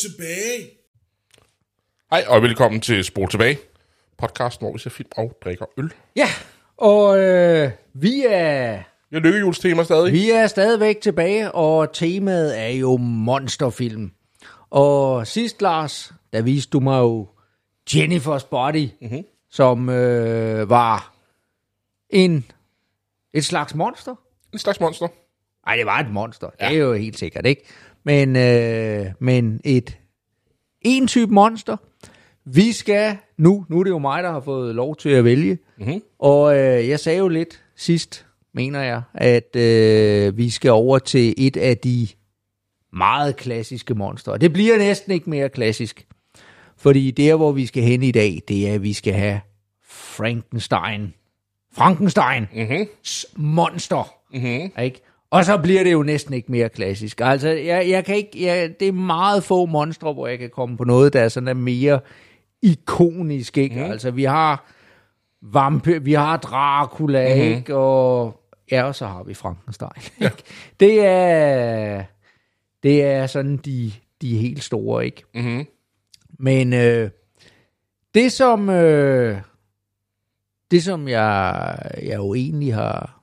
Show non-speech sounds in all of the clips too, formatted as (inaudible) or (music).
Tilbage. Hej og velkommen til Spol tilbage. Podcast, hvor vi ser film og drikker øl. Ja, og øh, vi er Jeg er lykkehjulstema stadig. vi er stadigvæk tilbage, og temaet er jo monsterfilm. Og sidst, Lars, der viste du mig jo Jennifer's Body, mm-hmm. som øh, var en et slags monster. En slags monster. Nej, det var et monster. Ja. Det er jo helt sikkert, ikke? Men, øh, men et en type monster. Vi skal nu, nu er det jo mig, der har fået lov til at vælge. Mm-hmm. Og øh, jeg sagde jo lidt sidst, mener jeg, at øh, vi skal over til et af de meget klassiske monstre. Det bliver næsten ikke mere klassisk. Fordi der, hvor vi skal hen i dag, det er, at vi skal have Frankenstein. Frankenstein. Mm-hmm. Monster. Mm-hmm. Ikke? Og så bliver det jo næsten ikke mere klassisk. Altså, jeg, jeg kan ikke, jeg, det er meget få monstre, hvor jeg kan komme på noget, der er sådan er mere ikonisk. Ikke? Mm. Altså, vi har vampyr, vi har Dracula, mm. ikke? Og ja, og så har vi Frankenstein. (laughs) Ikke? Det er, det er sådan de, de helt store, ikke? Mm-hmm. Men øh, det som øh, det som jeg, jeg jo egentlig har,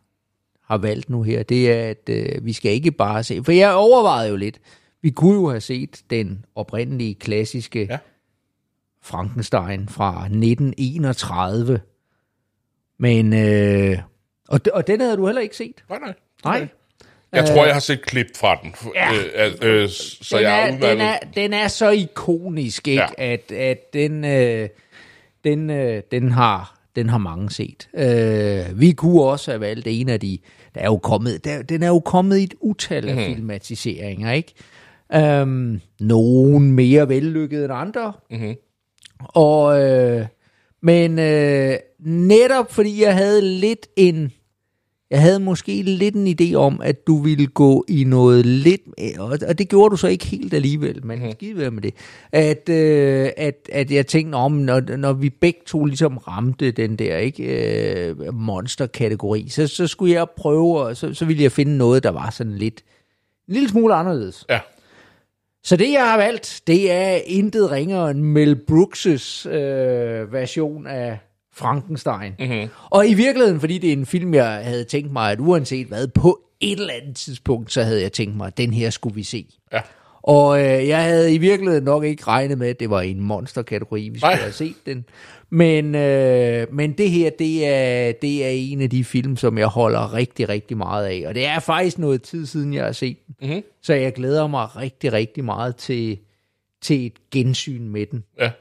har valgt nu her, det er, at øh, vi skal ikke bare se, for jeg overvejede jo lidt, vi kunne jo have set den oprindelige klassiske Ja. Frankenstein fra 1931, men øh, og, og den havde du heller ikke set. Nej, nej. Nej. Jeg tror, jeg har set klip fra den. Ja. Øh, øh, øh, så den, jeg er er, den, er, den er så ikonisk, ikke? Ja. At, at den, øh, den, øh, den, har, den har mange set. Øh, vi kunne også have valgt en af de... Der er jo kommet, der, den er jo kommet i et utal af mm. filmatiseringer, ikke? Um, nogen mere vellykket end andre. Mhm. Og, øh, men øh, netop fordi jeg havde lidt en jeg havde måske lidt en idé om, at du ville gå i noget lidt, og det gjorde du så ikke helt alligevel, men mm-hmm. skide være med det, at, øh, at, at jeg tænkte om, når, når vi begge to ligesom ramte den der ikke øh, monster-kategori, så, så skulle jeg prøve, og så, så ville jeg finde noget, der var sådan lidt, en lille smule anderledes. Ja. Så det, jeg har valgt, det er intet ringere end Mel Brooks' øh, version af Frankenstein. Mm-hmm. Og i virkeligheden, fordi det er en film, jeg havde tænkt mig, at uanset hvad, på et eller andet tidspunkt, så havde jeg tænkt mig, at den her skulle vi se. Ja. Og øh, jeg havde i virkeligheden nok ikke regnet med, at det var en monsterkategori, vi skulle Nej. have set den. Men, øh, men det her, det er, det er en af de film, som jeg holder rigtig, rigtig meget af. Og det er faktisk noget tid siden, jeg har set den. Mm-hmm. Så jeg glæder mig rigtig, rigtig meget til, til et gensyn med den. Ja.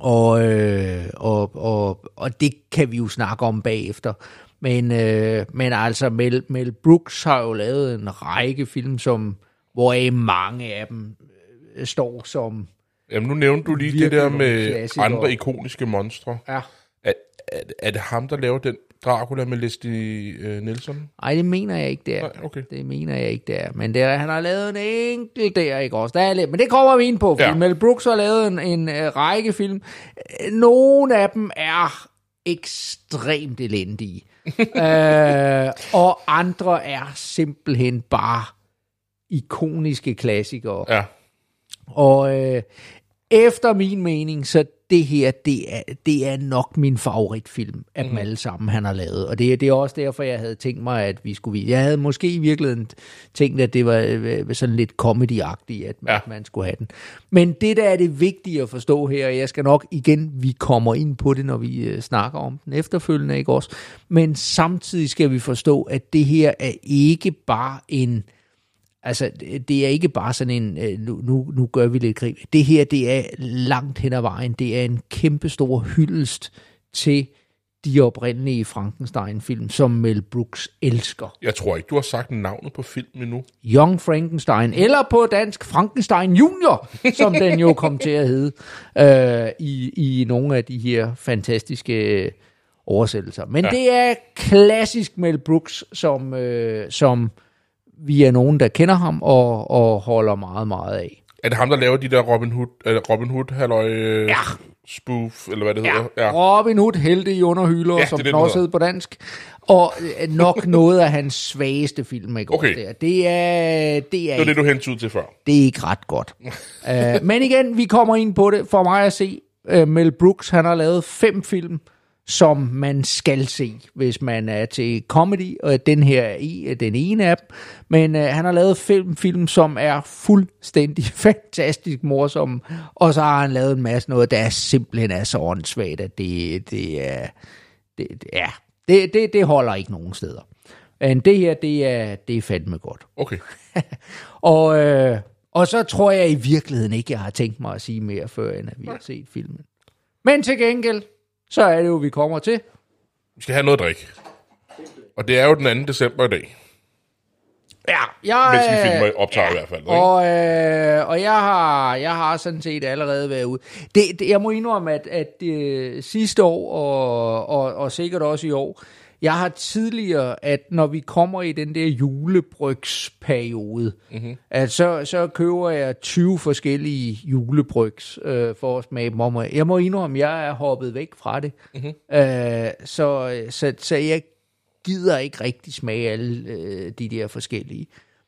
Og, øh, og, og, og det kan vi jo snakke om bagefter. Men, øh, men altså, Mel, Mel Brooks har jo lavet en række film, som, hvoraf mange af dem øh, står som... Jamen, nu nævnte du lige det der med andre ikoniske monstre. Ja. Er, er, er det ham, der laver den Dracula med Leslie øh, Nielsen? Ej, det mener jeg ikke, det er. Nej, okay. Det mener jeg ikke, det er. Men det er, han har lavet en enkelt der, ikke også? Der er lidt, men det kommer vi ind på, fordi Ja. Mel Brooks har lavet en, en uh, række film. Øh, Nogle af dem er ekstremt elendige. (laughs) øh, og andre er simpelthen bare ikoniske klassikere. Ja. Og øh, efter min mening, så det her, det er, det er nok min favoritfilm af dem alle sammen, han har lavet. Og det, det er også derfor, jeg havde tænkt mig, at vi skulle. Jeg havde måske i virkeligheden tænkt, at det var øh, sådan lidt comedy-agtigt, at, Ja. at man skulle have den. Men det, der er det vigtige at forstå her, og jeg skal nok igen, vi kommer ind på det, når vi øh, snakker om den efterfølgende, ikke også? Men samtidig skal vi forstå, at det her er ikke bare en Altså, det- er ikke bare sådan en, øh, nu, nu, nu gør vi lidt krig. Det her, det er langt hen ad vejen. Det er en kæmpe stor hyldest til de oprindelige Frankenstein-film, som Mel Brooks elsker. Jeg tror ikke, du har sagt navnet på filmen endnu. Young Frankenstein, eller på dansk Frankenstein Junior, som den jo kom til at hedde øh, i, i nogle af de her fantastiske øh, oversættelser. Men ja. det er klassisk Mel Brooks, som, øh, som vi er nogen, der kender ham og, og holder meget, meget af. Er det ham, der laver de der Robin Hood, uh, Robin Hood halløj, uh, Ja. spoof, eller hvad det Ja, hedder? ja. Robin Hood, helte i underhylder, Ja, som det den også hedder. på dansk. Og øh, nok (laughs) noget af hans svageste film, ikke Okay. også der. Det er, det er, Det var det, du hentede til før. det er ikke ret godt. uh, (laughs) men igen, vi kommer ind på det. For mig at se, uh, Mel Brooks, han har lavet fem film, som man skal se, hvis man er til comedy, og den her er i- den ene af dem. Men uh, han har lavet fem film, som er fuldstændig (laughs) fantastisk morsomme, og så har han lavet en masse noget, der simpelthen er så åndssvagt, at det, det er... Det, ja, det, det, det holder ikke nogen steder. Men det her, det er, det er fandme godt. Okay. (laughs) Og, øh, og så tror jeg i virkeligheden ikke, jeg har tænkt mig at sige mere, før end at vi har set filmen. Men til gengæld, så er det jo, vi kommer til. Vi skal have noget at drikke. Og det er jo den 2. december i dag. Ja, jeg, Mens vi filmer optager i hvert fald. ikke? Og, øh, og jeg, har, jeg har sådan set allerede været ude. Det, det, jeg må indrømme, at, at øh, sidste år, og, og, og sikkert også i år, jeg har tidligere, at når vi kommer i den der julebrygsperiode, mm-hmm. at så, så køber jeg 20 forskellige julebrygs øh, for at smage dem om. Jeg må indrømme, at jeg er hoppet væk fra det. Mm-hmm. Øh, så, så, så jeg gider ikke rigtig smage alle øh, de der forskellige.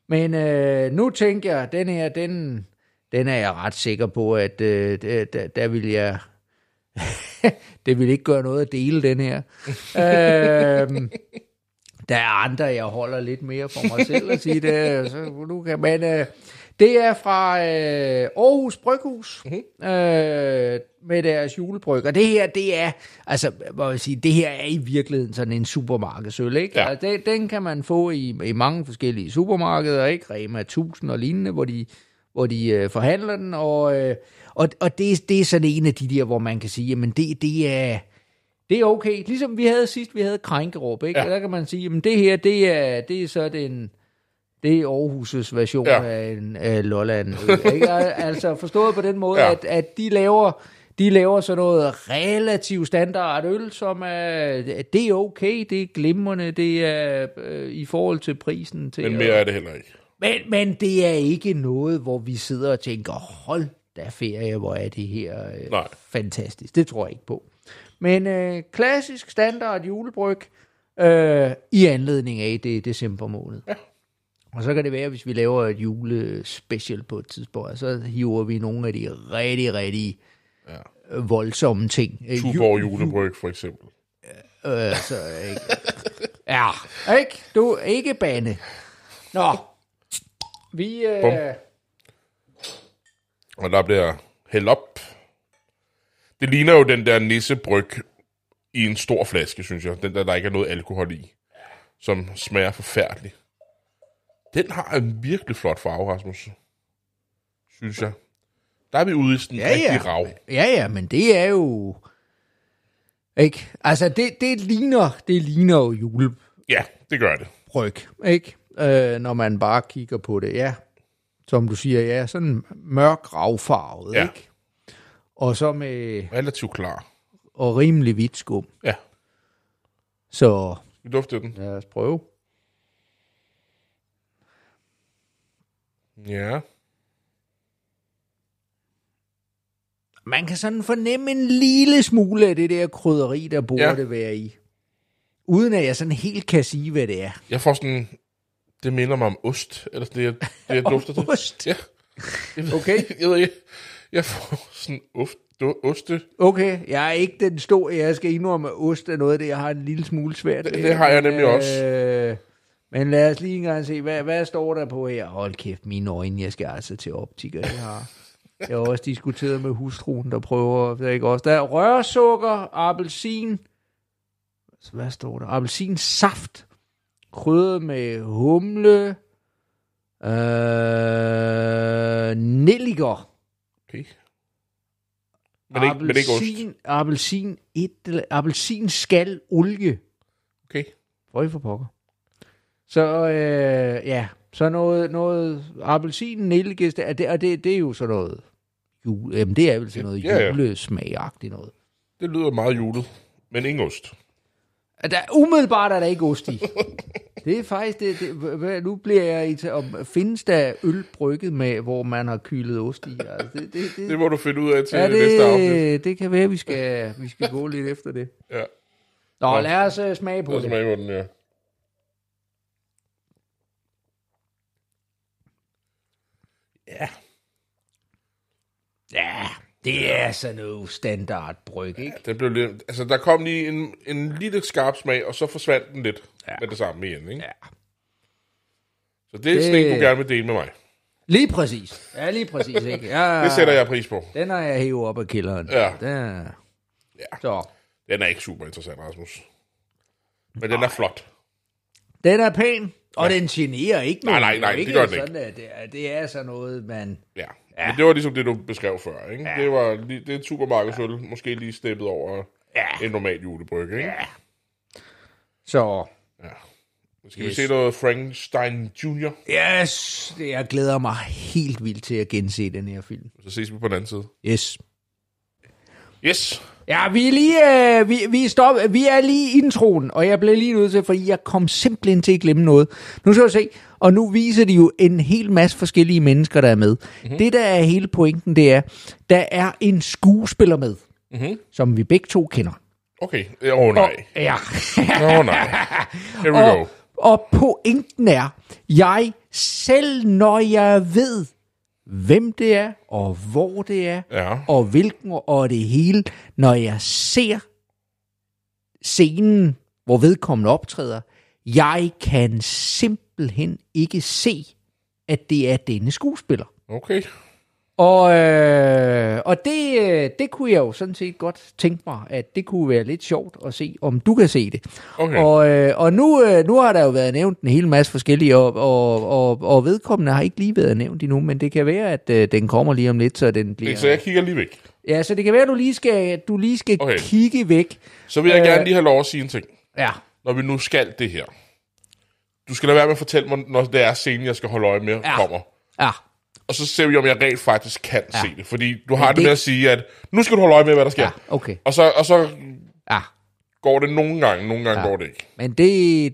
Men øh, nu tænker jeg, den her, den, den er jeg ret sikker på, at øh, der, der vil jeg... (laughs) det vil ikke gøre noget at dele den her. øhm, der er andre, jeg holder lidt mere for mig selv at sige det. (laughs) Så nu kan man, øh, det er fra øh, Aarhus Bryghus mm-hmm. øh, med deres julebryg. Og det her, det er, altså, vil jeg sige, det her er i virkeligheden sådan en supermarkedsøl, ikke? Ja. Altså, det, den kan man få i, i mange forskellige supermarkeder, ikke? Rema 1000 og lignende, hvor de, hvor de øh, forhandler den, og, øh, og, og det, det er sådan en af de der, hvor man kan sige, jamen det, det er... Det er okay. Ligesom vi havde sidst, vi havde Krænkerup, ikke? Ja. Der kan man sige, jamen det her, det er, det er så den, det er Aarhus' version Ja. af en af Lolland. ikke? Al- (laughs) altså forstået på den måde, Ja. at, at de laver de laver sådan noget relativt standard øl, som er, det er okay, det er glimrende, det er øh, i forhold til prisen. Til Men mere er det heller ikke. Men, men det er ikke noget, hvor vi sidder og tænker, hold da ferie, hvor er det her øh, Nej. fantastisk. Det tror jeg ikke på. Men øh, klassisk standard julebryg øh, i anledning af det er december måned. Ja. Og så kan det være, hvis vi laver et julespecial på et tidspunkt, så hiver vi nogle af de rigtig, rigtig Ja. øh, voldsomme ting. Øh, Tuborg julebryg, for eksempel. Øh, så, ikke? Ja, ikke? Du, ikke bane. Nå, vi... Bum. Øh, Og der bliver hældt op. Det ligner jo den der nissebryg i en stor flaske, synes jeg. Den der, der ikke er noget alkohol i. Som smager forfærdeligt. Den har en virkelig flot farve, Rasmus. Synes jeg. Der er vi ude i sådan Ja, rigtig ja. rav. Ja, ja, men det er jo... Ikke? Altså, det, det, ligner, det ligner jo julebryg, Ja, det gør det. ikke? Øh, når man bare kigger på det, ja. Som du siger, ja, sådan mørk ravfarvet, Ja. ikke? Og så med Relativt klar. og rimelig hvidt skum. Ja, Så vi dufter den. lad os prøve. Ja. Man kan sådan fornemme en lille smule af det der krydderi, der burde ja. være i. Uden at jeg sådan helt kan sige, hvad det er. Jeg får sådan... Det minder mig om ost, eller det, (laughs) jeg, det, jeg dufter til. ost? Ja. Jeg ved, Okay. (laughs) Jeg ved ikke. Jeg får sådan ost, oste. Okay, jeg er ikke den store, jeg skal indrømme, at ost er noget af det, jeg har en lille smule svært Det- det har jeg nemlig også. Øh, men lad os lige engang se, hvad, hvad står der på her? Hold kæft, mine øjne, jeg skal altså til optiker. Jeg har, jeg har også diskuteret med hustruen, der prøver, det er ikke også. Der er rørsukker, appelsin, hvad står der? Appelsinsaft, krydret med humle, øh, nelliker, Okay. Men ikke, men ikke ost. appelsin, et, eller- appelsin skal olie. Okay. Prøv for pokker. Så øh, ja, så noget, noget appelsin, det, er det, og det, det er jo sådan noget, jule, jamen det er vel sådan noget Ja, ja. julesmagagtigt noget. Det lyder meget julet. Men ingen ost. Der, umiddelbart er der ikke ost i. Det er faktisk, det, det, nu bliver jeg i til, om findes der øl brygget med, hvor man har kylet ost i? Altså, det, det, det, Det må du finde ud af til ja, næste afsnit. det, det kan være, vi skal, vi skal gå lidt efter det. Ja, Nå, lad os uh, smage på lad os det. smage på den, ja. Ja, Ja, det er sådan noget standard bryg, ikke? den blev lidt, altså der kom lige en, en lille skarp smag, og så forsvandt den lidt ja. med det samme igen, ikke? Ja. Så det er Det- sådan en, du gerne vil dele med mig. Lige præcis. Ja, lige præcis, ikke? Ja, (laughs) Det sætter jeg pris på. Den har jeg hævet op af kælderen. Ja. Den er... Ja. Så. Den er ikke super interessant, Rasmus. Men den er flot. Den er pæn, og ja. den generer ikke Nej, nogen. nej, nej, det ikke gør den sådan, at det, er, det er sådan noget, man... Ja. Ja. Men det var ligesom det, du beskrev før, ikke? Ja. Det var det er supermarkedsøl, ja. måske lige steppet over Ja. en normal julebryg, ikke? Ja. Så... Skal yes. Vi se noget Frankenstein Jr.? Yes, det, jeg glæder mig helt vildt til at gense den her film. Så ses vi på den anden side. Yes. Yes! Ja, vi er lige, øh, vi, vi, stop, vi er lige i introen, og jeg blev lige nødt til, fordi jeg kom simpelthen til at glemme noget. Nu skal du se, og nu viser de jo en hel masse forskellige mennesker, der er med. Mm-hmm. Det, der er hele pointen, det er, der er en skuespiller med, mm-hmm. som vi begge to kender. Okay. Åh oh, nej. Ja. Åh oh, nej. Here we go. og, og pointen er, jeg selv når jeg ved, hvem det er, og hvor det er, Ja. og hvilken, og det hele, når jeg ser scenen, hvor vedkommende optræder, jeg kan simpelthen ikke se, at det er denne skuespiller. Okay. Og, øh, og det, øh, det kunne jeg jo sådan set godt tænke mig, at det kunne være lidt sjovt at se, om du kan se det. Okay. Og, øh, og nu, øh, nu har der jo været nævnt en hel masse forskellige, og, og, og, og vedkommende har ikke lige været nævnt endnu, men det kan være, at øh, den kommer lige om lidt, så den bliver... Okay, så jeg kigger lige væk. Ja, så det kan være, at du lige skal, du lige skal Okay. kigge væk. Så vil jeg Øh. gerne lige have lov at sige en ting. Ja. Når vi nu skal det her. Du skal lade være med at fortælle mig, når det er scenen, jeg skal holde øje med, Ja. kommer. Ja. Og så ser vi, om jeg rent faktisk kan ja. se det. Fordi du har det, det- med at sige, at nu skal du holde øje med, hvad der sker. Ja, okay. Og, så, og så Ja. går det nogle gange, nogle gange ja. går det ikke. Men det...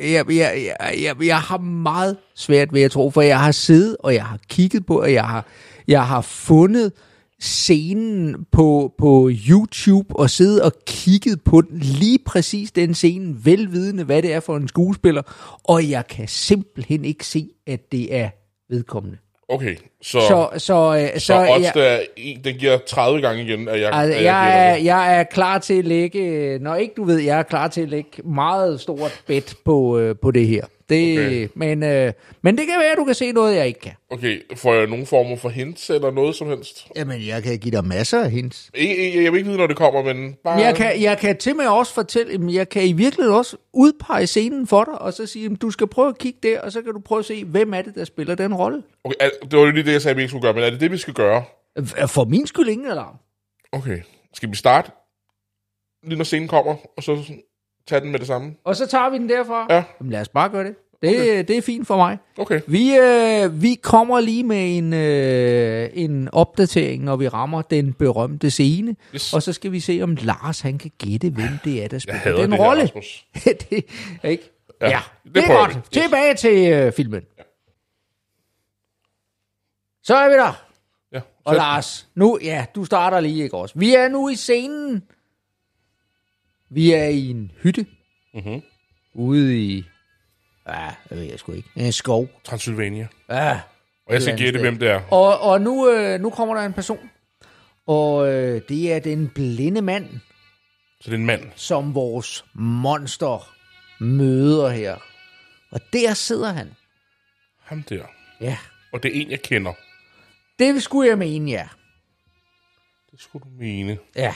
Jeg, jeg, jeg, jeg, jeg har meget svært ved at tro, for jeg har siddet, og jeg har kigget på, og jeg har, jeg har fundet scenen på, på YouTube og siddet og kigget på den, lige præcis den scene, velvidende, hvad det er for en skuespiller, og jeg kan simpelthen ikke se, at det er vedkommende. Okay, så, Så, så, øh, så, så, odds, jeg, der er en, den giver 30 gange igen, at jeg, Altså, at jeg, gætter er, det. jeg er klar til at lægge, når ikke du ved, jeg er klar til at lægge meget stort bet på, øh, på det her. Det, Okay. men, øh, men det kan være, at du kan se noget, jeg ikke kan. Okay, får jeg nogen former for hints eller noget som helst? Jamen, jeg kan give dig masser af hints. Jeg, jeg, jeg vil ikke vide, når det kommer, men bare... Men jeg kan, jeg kan til med også fortælle, jamen, jeg kan i virkeligheden også udpege scenen for dig, og så sige, du skal prøve at kigge der, og så kan du prøve at se, hvem er det, der spiller den rolle. Okay, er, det var jo lige det, jeg sagde, vi ikke skulle gøre, men er det det, vi skal gøre? For min skyld ingen alarm. Okay, skal vi starte lige når scenen kommer, og så tage den med det samme? Og så tager vi den derfra. Ja. Jamen, lad os bare gøre det. Det, okay. det er fint for mig. Okay, Vi, øh, vi kommer lige med en, øh, en opdatering, når vi rammer den berømte scene. Yes. Og så skal vi se, om Lars han kan gætte, hvem det er, der spiller den rolle. (laughs) Det, ikke? Ja, Ja, ja det det, er godt. vi. Yes. Tilbage til øh, filmen. Så er vi der. Ja, Og Lars, nu, ja, du starter lige, ikke også? Vi er nu i scenen. Vi er i en hytte. Mhm. Ude i, ja, jeg ved jeg sgu ikke, en skov. Transylvania. Ja, Og jeg skal gætte, hvem det er. Og, og nu, øh, nu kommer der en person, og øh, det er den blinde mand, Så det er en mand. som vores monster møder her. Og der sidder han. Ham der. Ja, Og det er en, jeg kender. det skulle jeg mene, ja. Det skulle du mene. Ja,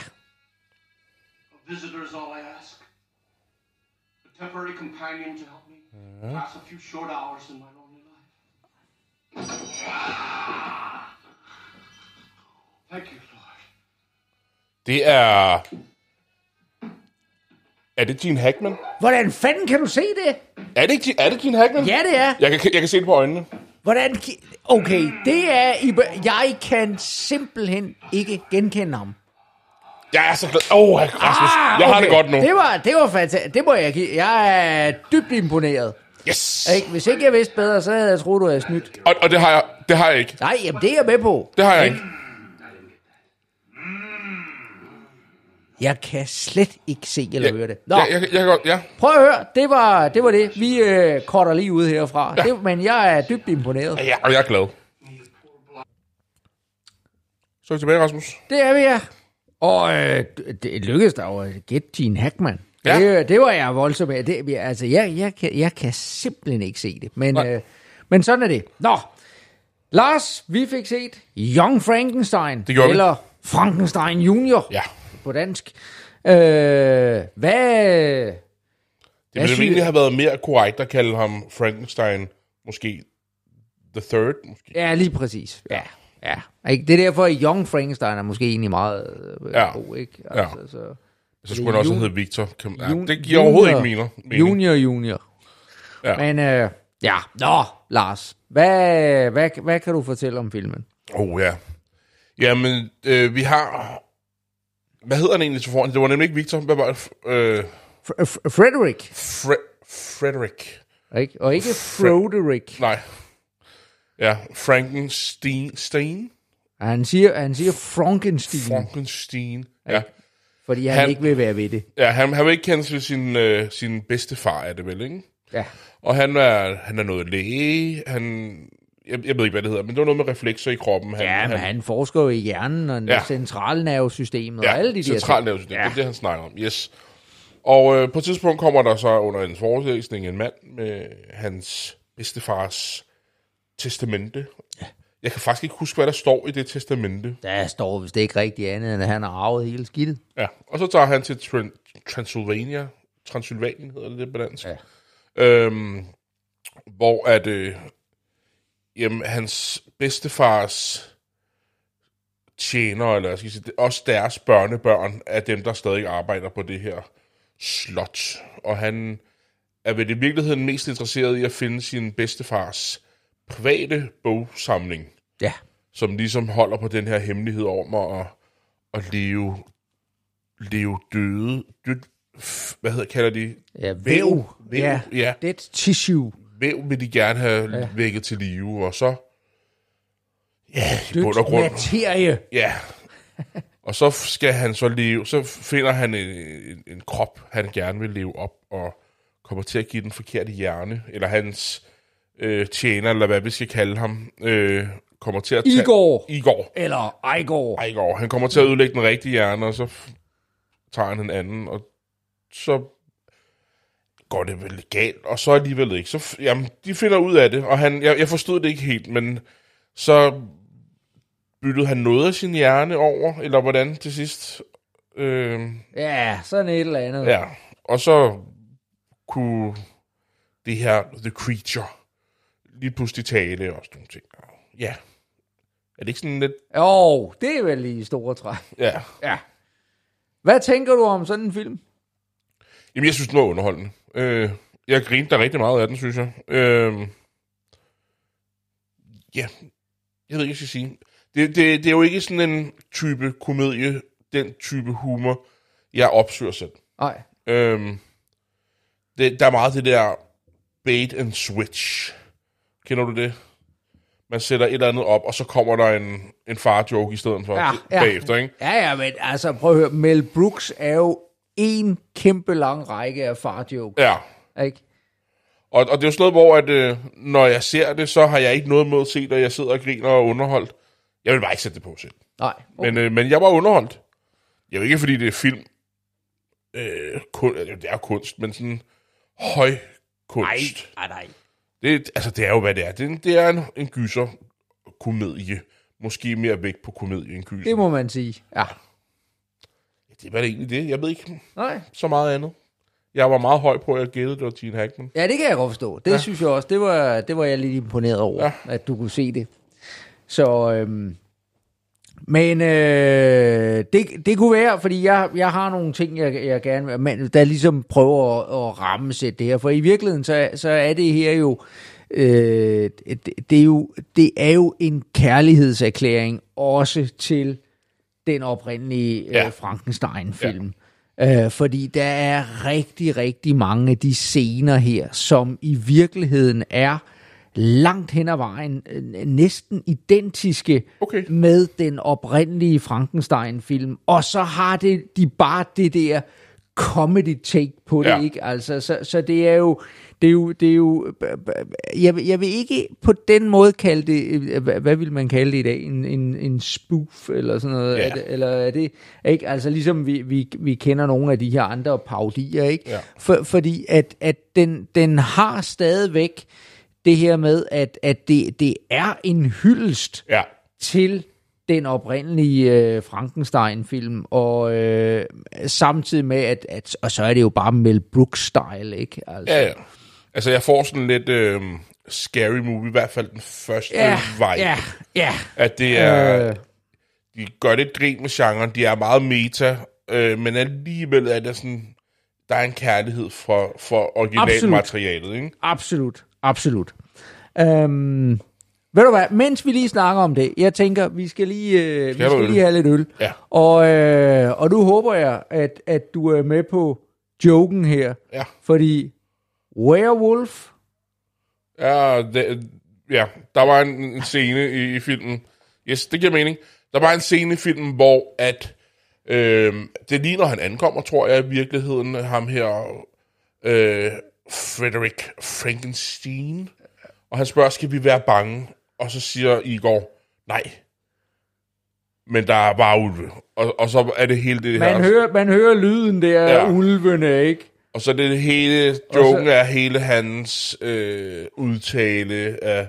A visitor is all I ask. A temporary companion to help me pass a few short hours in my lonely life. Thank you, Lord. Det er... Er det Gene Hackman? hvordan fanden kan du se det? Er det, ikke- er det Gene Hackman? Ja, det er. Jeg kan, jeg kan se det på øjnene. Hvordan... Okay, det er... I, jeg kan simpelthen ikke genkende ham. Jeg er så glad. Åh, oh, Rasmus, ah, jeg har det godt nu. Det var, det var fantastisk. Det må jeg give. Jeg er dybt imponeret. Yes! Ikke? Hvis ikke jeg vidste bedre, så havde jeg troet, du havde snydt. Og, og det, har jeg, det har jeg ikke. Nej, jamen det er jeg med på. Det har jeg ikke. Jeg kan slet ikke se eller høre det. Nå, Ja, jeg, jeg, jeg, kan godt, ja. prøv at høre. Det var det. Var det. Vi øh, korter lige ud herfra. Ja. Det, men jeg er dybt imponeret. ja, og jeg er glad. Så er vi tilbage, Rasmus. Det er vi, ja. Og øh, det lykkedes der jo at gætte Gene Hackman. Ja. Det, det var jeg voldsom med. Det, altså, jeg, jeg, kan, jeg kan simpelthen ikke se det. Men, Nej. øh, men sådan er det. Nå, Lars, vi fik set Young Frankenstein. Det gjorde vi. eller Frankenstein Junior Ja. på dansk. Øh, hvad... Det ville egentlig have været mere korrekt at kalde ham Frankenstein, måske The Third, måske. Ja, lige præcis. Ja, ja. Ikke? Det er derfor, at Young Frankenstein er måske egentlig meget øh, Ja. god, ikke? Ja. Altså, så, Så skulle han også hedde Victor. Kan, ja, Jun- det giver overhovedet ikke junior- mening. Junior, junior. Ja. Men øh, ja, nå, Lars, hvad, hvad, hvad kan du fortælle om filmen? Oh ja. Jamen, øh, vi har... Hvad hedder han egentlig til foran? Det var nemlig ikke Victor. Hvad var det? Øh, F- F- Frederick, Fre- Frederick. ikke? og ikke Froderick. Nej. Ja, Frankenstein. Stein? Han siger, han siger Frankenstein, Frankenstein. Ja. fordi han, Han- ikke vil være ved det. Ja, han, han vil ikke kende til sin, øh, sin bedste far, er det vel, ikke? Ja. Og han er, han er noget læge, han... Jeg, jeg ved ikke, hvad det hedder, men det var noget med reflekser i kroppen. Han, Ja, men han forsker jo i hjernen og Ja. ja. centralnervesystemet ja, og alle de der ting. centralnervesystem, ja. Ja. det er det, han snakker om, yes. Og øh, på et tidspunkt kommer der så under en forelæsning en mand med hans bedstefars testamente. Ja. Jeg kan faktisk ikke huske, hvad der står i det testamente. Der står vist ikke rigtig andet, end at han har arvet hele skidtet. Ja, og så tager han til Tran- Transylvania. Transylvanien hedder det, det på dansk. Ja. Øhm, hvor at, øh, jamen, hans bedstefars tjener, eller jeg skal sige, det- også deres børnebørn, er dem, der stadig arbejder på det her slot. Og han er vel i virkeligheden mest interesseret i at finde sin bedstefars private bogsamling Ja. som ligesom holder på den her hemmelighed om at, at leve, leve døde, død, hvad hedder, kalder de? Ja, væv. Væv, Ja, ja. dead tissue. Væv vil de gerne have ja. vækket til live, og så, ja, i bund og Dødt grund, materie. ja. Og så skal han så leve, så finder han en, en, en krop, han gerne vil leve op, og kommer til at give den forkerte hjerne, eller hans øh, tjener, eller hvad vi skal kalde ham, øh, kommer til at tage... Igor. Igor. Eller Igor. Ejgaard, han kommer til at ødelægge den rigtige hjerne, og så tager han en anden, og så går det vel galt, og så alligevel ikke. Så, jamen, de finder ud af det, og han, jeg, jeg forstod det ikke helt, men så byttede han noget af sin hjerne over, eller hvordan til sidst. Øh, Ja, sådan et eller andet. ja, og så kunne det her, The Creature, lige pludselig tale og sådan nogle ting. Ja, er det ikke sådan lidt, Jo, det er vel lige store træk. ja, Ja. Hvad tænker du om sådan en film? Jamen, jeg synes, den var underholdende. Øh, jeg grinte der rigtig meget af den, synes jeg. Øh, ja, jeg ved ikke, hvad jeg skal sige. Det, det, det er jo ikke sådan en type komedie, den type humor, jeg opsøger selv. Nej. Øh, det, der er meget det der bait and switch. Kender du det? Man sætter et eller andet op, og så kommer der en, en far-joke i stedet for Ja, ja. bagefter, ikke? Ja, ja, men altså prøv at høre. Mel Brooks er jo en kæmpe lang række af farjoke. Ja, Ikke? Og, og det er jo sådan noget, hvor at, øh, når jeg ser det, så har jeg ikke noget mod at se det, jeg sidder og griner og er underholdt. Jeg vil bare ikke sætte det på selv. Nej. Okay. Men, øh, men jeg var underholdt. Er jo ikke, fordi det er film. Øh, kun, det er kunst, men sådan høj kunst. nej, nej. Det, altså, det er jo, hvad det er. Det, det er en, en gyser komedie. Måske mere vægt på komedie end gyser. Det må man sige. Ja. Det var det egentlig det. Jeg ved ikke Nej. så meget andet. Jeg var meget høj på, at jeg gættede, det var Gene Hackman. Ja, det kan jeg godt forstå. Det ja. synes jeg også. Det var, det var jeg lidt imponeret over, ja. at du kunne se det. Så, øhm, men øh, det, det kunne være, fordi jeg, jeg har nogle ting, jeg, jeg gerne vil, men der ligesom prøver at, at rammesætte det her. For i virkeligheden, så, så er det her jo, øh, det, er jo, det er jo en kærlighedserklæring også til den oprindelige Ja. ja. øh, Frankenstein-film. Ja. Øh, fordi der er rigtig, rigtig mange af de scener her, som i virkeligheden er langt hen ad vejen øh, næsten identiske Okay. med den oprindelige Frankenstein-film. Og så har det de bare det der comedy take på det, Ja. ikke? Altså, så, så det er jo, det er jo, det er jo jeg, vil- jeg vil ikke på den måde kalde det, øh, hvad, hvad vil man kalde det i dag, en, en, en spoof eller sådan noget, Ja. er det, eller er det, ikke? Altså ligesom vi, vi, vi kender nogle af de her andre parodier, ikke? Ja. For, fordi at, at den, den har stadigvæk det her med, at, at det, det er en hyldest Ja. til den oprindelige øh, Frankenstein-film, og øh, samtidig med, at, at, og så er det jo bare Mel Brooks-style, ikke? Altså, Ja, ja. Altså, jeg får sådan lidt øh, scary movie, i hvert fald den første ja, vej. ja, ja. At det er... Øh. De gør det grin med genren, de er meget meta, øh, men alligevel er der sådan... Der er en kærlighed for, for originalmaterialet, ikke? Absolut, absolut. Øhm, ved du hvad, mens vi lige snakker om det, jeg tænker, vi skal lige, øh, vi Skal du skal øl? lige have lidt øl. Ja. Og, øh, og nu håber jeg, at, at du er med på joken her, Ja. fordi Werewolf, Ja, det, ja, der var en, en scene i, i filmen. Yes, det giver mening. Der var en scene i filmen, hvor at øh, det lige når han ankommer, tror jeg i virkeligheden, ham her, øh, Frederick Frankenstein. Og han spørger, skal vi være bange? Og så siger Igor, nej. Men der er bare ulve. Og, og så er det hele det man her. hører, man hører lyden der Ja. af ulvene, ikke? Og så er det hele, joken er hele hans øh, udtale af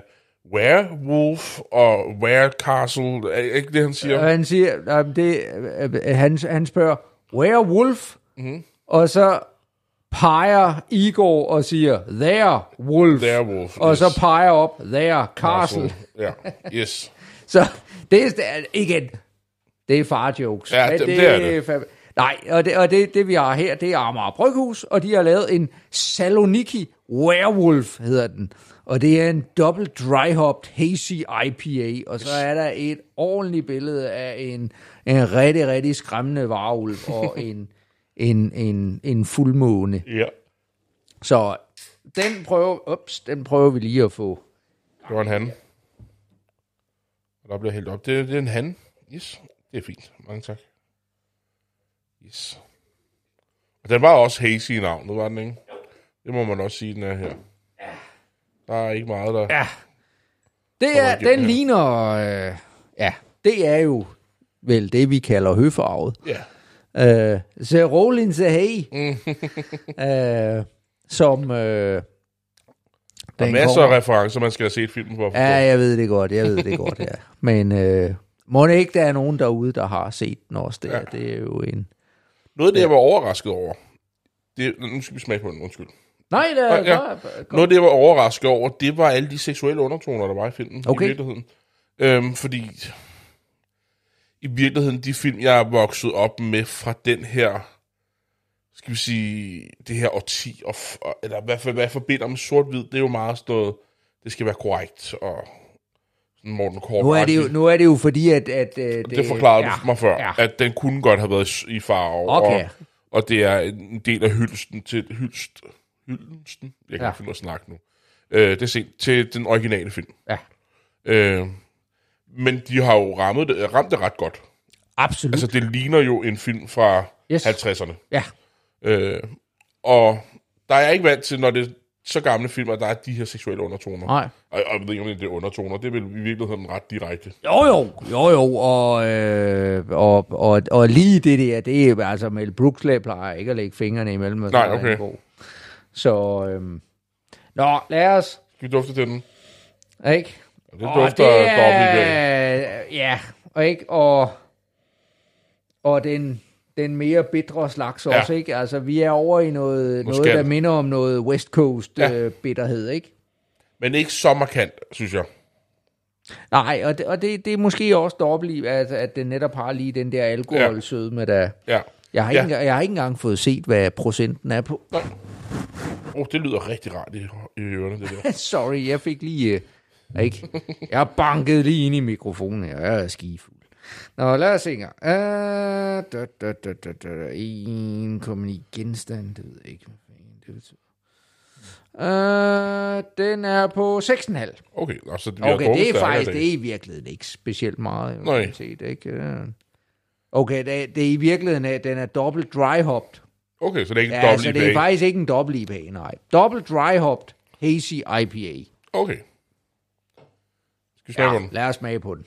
werewolf og werecastle. Er ikke det, han siger? Og han siger, øh, det, øh, han, han spørger, werewolf? Mm-hmm. Og så peger Igor og siger, there, wolf. Werewolf, Og yes. så peger op, there, castle. Ja, yes. (laughs) Så det er igen, det er far-jokes. Ja, Men det- det er det. fandme- Nej, og, det, og det, det vi har her, det er Amager Bryghus, og de har lavet en Saloniki Werewolf, hedder den. Og det er en double dry hopped hazy IPA, og så er der et ordentligt billede af en, en rigtig, rigtig skræmmende varulv og (laughs) en, en, en, en fuldmåne. Ja, Så den prøver, ups, den prøver vi lige at få. det var en han. Og der bliver hældt op. Det, det er en han. Yes, det er fint. Mange tak. Yes. Og den var også hazy i navnet, var den ikke? Det må man også sige, den er her. Der er ikke meget, der... Ja. Det er, den her. ligner, øh, ja, det er jo vel det, vi kalder høfarvet. Ja. Øh, så Rollins er hey, (laughs) øh, som... Øh, Der er masser af kommer- referencer, man skal have set filmen for. at forstå. Ja, jeg ved det godt, jeg ved det godt, ja. Men øh, må det ikke, der er nogen derude, der har set den også. Det, Ja. ja. det er jo en... Noget af det, jeg var overrasket over, det, nu skal vi smage på den, undskyld. Nej, der Ja, er ja. Noget af det, jeg var overrasket over, det var alle de seksuelle undertoner, der var i filmen. Okay. I virkeligheden. Øhm, fordi i virkeligheden, de film, jeg er vokset op med fra den her, skal vi sige, det her årti, og, og, eller hvad, hvad jeg forbinder med sort-hvid, det er jo meget sådan noget, det skal være korrekt, og sådan Morten Kort. Nu er, det jo, nu er det jo fordi, at... at øh, det, Det forklarede ja, du mig før, Ja. at den kunne godt have været i farve. Okay. Og, og det er en del af hylsten til hylst, hylsten? Jeg kan Ja. ikke finde at snakke nu. Øh, det er sent til den originale film. Ja, Øh, men de har jo rammet det, ramt det ret godt. absolut. Altså, det ligner jo en film fra Yes. 50'erne. ja, Øh, og der er jeg ikke vant til, når det er så gamle film, at der er de her seksuelle undertoner. nej. Og, og jeg ved ikke, om det er undertoner. Det er vel i virkeligheden ret direkte. Jo, jo, jo, jo, og, øh, og, og, og lige det der, det er altså Mel Brooks plejer ikke at lægge fingrene imellem. og Nej, okay. Så, øhm, nå, lad os, Skal vi dufte til den? ikke? Og det dufter af dobbelt ja, og ikke, og, og den, den mere bitre slags Ja. også, ikke? Altså, vi er over i noget, noget skal- der minder om noget West Coast Ja. øh, bitterhed, ikke? Men ikke så markant, synes jeg. Nej, og det, og det, det er måske også dobbelt i, at, at den netop har lige den der alkoholsødme, der... Ja. Jeg har, Ja. ikke, jeg har ikke engang fået set, hvad procenten er på. Nej. Oh, det lyder rigtig rart i, i ørerne, det der. (laughs) Sorry, jeg fik lige... Ikke? Jeg banket lige ind i mikrofonen her. Jeg er skifuld. Nå, lad os se engang. Uh, da, da, da, da, da, 1,9 genstand, det ved jeg ikke. hvad Det betyder. Uh, den er på 6,5. Okay, altså, det Okay, det er faktisk, det er i virkeligheden ikke specielt meget. Nej. Set, ikke? Okay, det, er- det er i virkeligheden, at den er dobbelt dry hopped. Okay, så det er ikke Ja, dobbelt så det er IPA. faktisk ikke en dobbelt IPA, nej. Dobbelt dry hopped hazy IPA. Okay. Skal vi smage på den? lad os smage på den.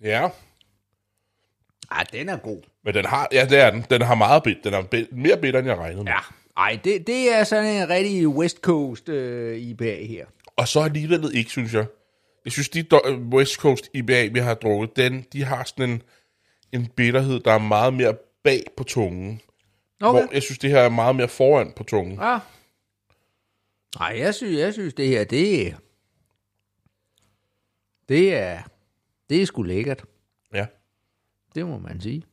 Ja. Ej, den er god. Men den har, ja, det er den. Den har meget bit. Den er bit, mere bitter, end jeg regnede med. Ja. Ej, det, det er sådan en rigtig West Coast øh, IPA her. Og så alligevel ikke, synes jeg. Jeg synes, de West Coast IPA, vi har drukket, den, de har sådan en, en bitterhed, der er meget mere bag på tungen. Okay. Hvor jeg synes, det her er meget mere foran på tungen. Ja. Nej, jeg synes, jeg synes det her, det er... Det er... Det er sgu lækkert. Ja. Det må man sige.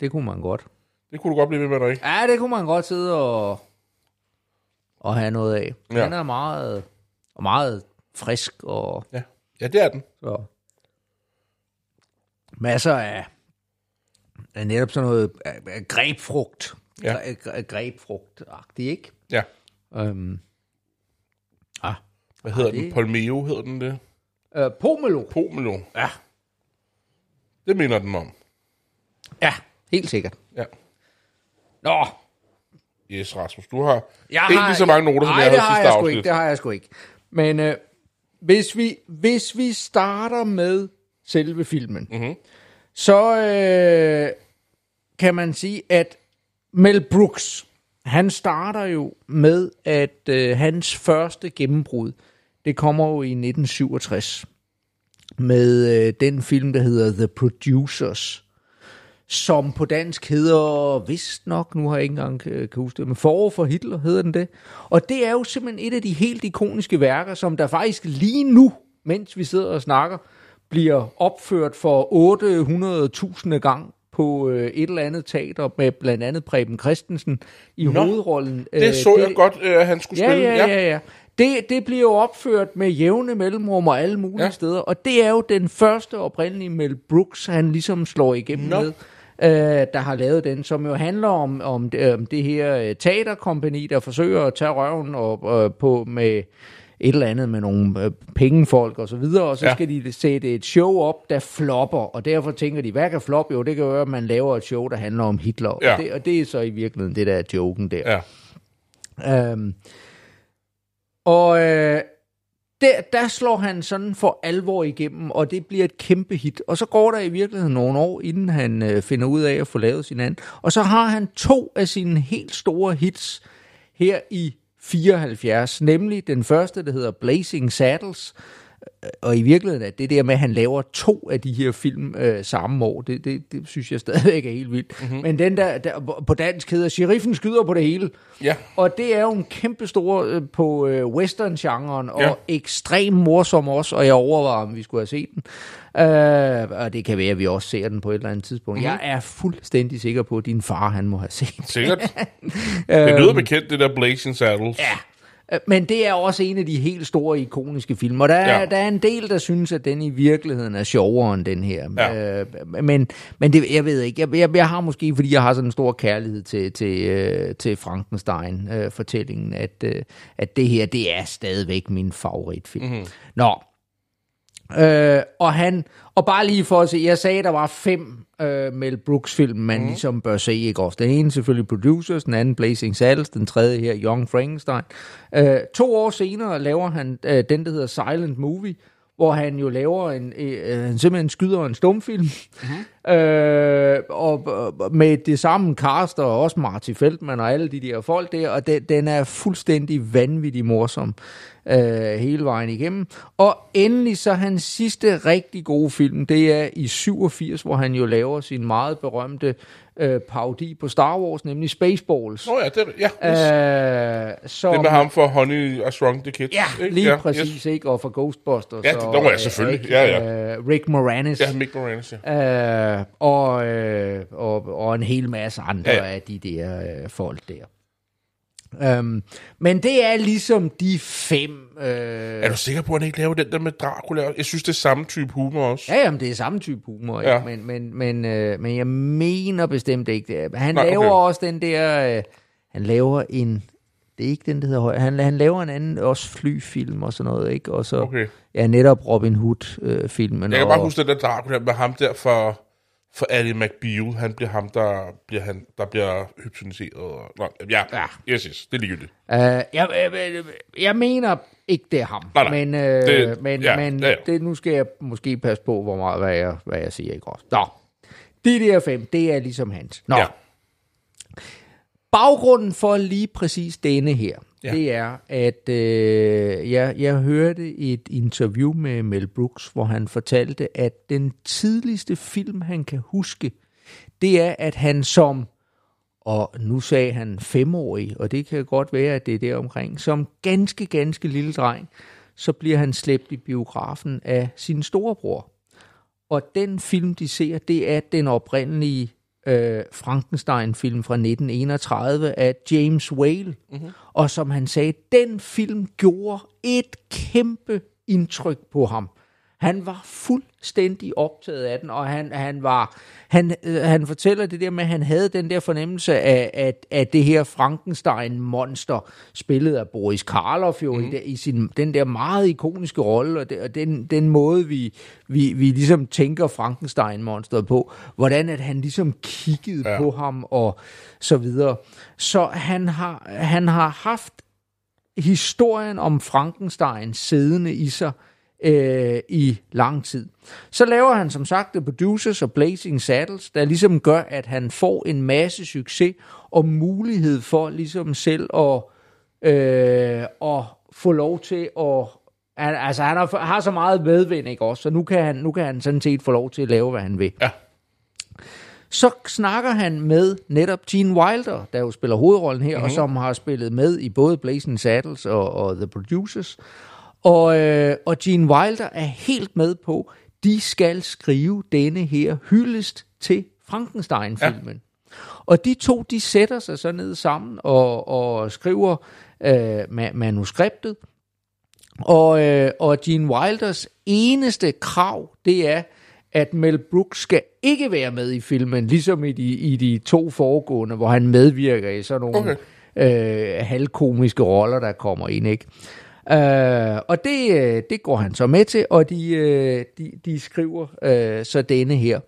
Det kunne man godt. Det kunne du godt blive ved med, dig, ikke? Ja, det kunne man godt sidde og, og have noget af. Ja. Den er meget, og meget frisk og Ja. Ja, det er den. så masser af, af netop sådan noget af grebfrugt. Ja. Gre- gre- Grebfrugt-agtigt, ikke? Ja. Um, ah, Hvad hedder det- den? Polmeo hedder den det? uh, pomelo. Pomelo. Ja. Det minder den om. Ja, helt sikkert. Ja. Nå, Yes, Rasmus, du har jeg ikke lige så mange noter, som nej, jeg det havde har sidste jeg afsnit. ikke, det har jeg sgu ikke. Men øh, hvis, vi, hvis vi starter med selve filmen, Mhm. så øh, kan man sige, at Mel Brooks, han starter jo med, at øh, hans første gennembrud, det kommer jo i 1967 med øh, den film, der hedder The Producers, som på dansk hedder, vist nok, nu har jeg ikke engang øh, kan huske det, men Forår for Hitler hedder den det. Og det er jo simpelthen et af de helt ikoniske værker, som der faktisk lige nu, mens vi sidder og snakker, bliver opført for 800.000 gang på øh, et eller andet teater med blandt andet Preben Christensen i Nå, hovedrollen. Det så jeg godt, øh, han skulle Ja, spille. ja, ja, ja. Det, det bliver jo opført med jævne mellemrum og alle mulige Ja. ja. steder, og det er jo den første oprindelige Mel Brooks, han ligesom slår igennem Nå. med, øh, der har lavet den, som jo handler om, om, det, om det her øh, teaterkompani, der forsøger at tage røven og, øh, på med et eller andet med nogle øh, pengefolk og så videre, og så Ja. skal de sætte et show op, der flopper, og derfor tænker de, hvad kan floppe? Jo, det kan være, at man laver et show, der handler om Hitler, Ja. og, det, og det er så i virkeligheden det, der er joken der. Ja. Øhm, og øh, der, der slår han sådan for alvor igennem, og det bliver et kæmpe hit. Og så går der i virkeligheden nogle år, inden han øh, finder ud af at få lavet sin anden. Og så har han to af sine helt store hits her i 74, nemlig den første, der hedder Blazing Saddles, og i virkeligheden er det der med, at han laver to af de her film øh, samme år, det, det, det synes jeg stadigvæk er helt vildt. Mm-hmm. Men den der, der på dansk hedder Sheriffen skyder på det hele. Ja. Og det er jo en kæmpe stor øh, på øh, western-genren, og Ja. ekstremt morsom også, og jeg overvejer, om vi skulle have set den. Øh, og det kan være, at vi også ser den på et eller andet tidspunkt. Mm-hmm. Jeg er fuldstændig sikker på, at din far, han må have set den. Sikkert. (laughs) det lyder bekendt, det der Blazing Saddles. Ja. Øh, Men det er også en af de helt store ikoniske film, og der er, Ja. der er en del, der synes, at den i virkeligheden er sjovere end den her. Ja. Øh, men men det, jeg ved ikke, jeg, jeg, jeg har måske, fordi jeg har sådan en stor kærlighed til, til, øh, til Frankenstein-fortællingen, at, øh, at det her, det er stadigvæk min favoritfilm. Mhm. Mm-hmm. Nå, Øh, og han, og bare lige for at se, jeg sagde, der var fem øh, Mel Brooks film, man mm. ligesom bør se, ikke også? Den ene selvfølgelig Producers, den anden Blazing Saddles, den tredje her Young Frankenstein. Øh, to år senere laver han øh, den, der hedder Silent Movie, hvor han jo laver en, øh, han simpelthen skyder en stumfilm, mm-hmm. øh, og, og med det samme cast, og også Marty Feldman og alle de der folk der, og den, den er fuldstændig vanvittig morsom øh, hele vejen igennem. Og endelig så hans sidste rigtig gode film, det er i 87, hvor han jo laver sin meget berømte øh, parodi på Star Wars, nemlig Spaceballs. Nå ja, det, ja, yes. Øh, som, det med ham for Honey, I Shrunk the Kids. Ja, ikke? lige ja, ja, præcis, Yes. ikke? Og for Ghostbusters. Ja, det- og, var jeg selvfølgelig. ikke? Ja, Øh, Rick Moranis. Ja, Mick Moranis, ja. Øh, og, øh, og, og en hel masse andre Ja, ja, ja. ja. af de der øh, folk der. Øhm, men det er ligesom de fem... Øh, Er du sikker på, at han ikke laver den der med Dracula? Jeg synes, det er samme type humor også. Ja, jamen, det er samme type humor, ja. Ja. men, men, men, øh, men jeg mener bestemt ikke det. Han Nej, laver okay. også den der... Øh, han laver en... Det er ikke den, der hedder høj. Han, han laver en anden, også flyfilm og sådan noget, ikke? Og så, Okay. ja, netop Robin Hood-filmen. Jeg kan og, bare huske den der Dracula med ham der for, for Ali McBeal. Han bliver ham, der bliver, han, der bliver hypnotiseret. Og, ja, Ja. yes, yes, det er ligegyldigt. Øh, jeg, jeg, jeg mener ikke, det er ham. Nej, nej. Men, øh, Det- men, ja, men ja, ja. Det, nu skal jeg måske passe på, hvor meget, hvad jeg, hvad jeg siger. Ikke også? Nå, de der fem, det er ligesom hans. Nå, Ja. Baggrunden for lige præcis denne her, Ja. det er, at øh, jeg, jeg hørte et interview med Mel Brooks, hvor han fortalte, at den tidligste film, han kan huske, det er, at han som, og nu sagde han femårig, og det kan godt være, at det er der omkring, som ganske, ganske lille dreng, så bliver han slæbt i biografen af sin storebror. Og den film, de ser, det er den oprindelige øh, Frankenstein-film fra 1931 af James Whale. Mm-hmm. Og som han sagde, den film gjorde et kæmpe indtryk på ham. Han var fuldstændig optaget af den, og han, han var, han, øh, han fortæller det der med, at han havde den der fornemmelse af, at, at det her Frankenstein-monster, spillet af Boris Karloff jo, mm. i, det, i sin, den der meget ikoniske rolle, og, det, og den, den måde, vi, vi, vi ligesom tænker Frankenstein-monsteret på, hvordan at han ligesom kiggede ja. på ham, og så videre. Så han har, han har haft historien om Frankenstein siddende i sig øh, i lang tid. Så laver han som sagt The Producers og Blazing Saddles, der ligesom gør, at han får en masse succes og mulighed for ligesom selv at, øh, at få lov til at han, altså han har, har så meget medvind, ikke også? Så nu kan, han, nu kan han sådan set få lov til at lave, hvad han vil. Ja. Så snakker han med netop Gene Wilder, der jo spiller hovedrollen her, mm-hmm. og som har spillet med i både Blazing Saddles og, og The Producers. Og, øh, og Gene Wilder er helt med på, de skal skrive denne her hyldest til Frankenstein-filmen. Ja. Og de to, de sætter sig så ned sammen og, og skriver øh, ma- manuskriptet. Og, øh, og Gene Wilders eneste krav, det er, at Mel Brooks skal ikke være med i filmen, ligesom i de, i de to foregående, hvor han medvirker i sådan nogle okay. øh, halvkomiske roller, der kommer ind, ikke? Øh, og det, øh, det går han så med til, og de, øh, de, de skriver øh, så denne her.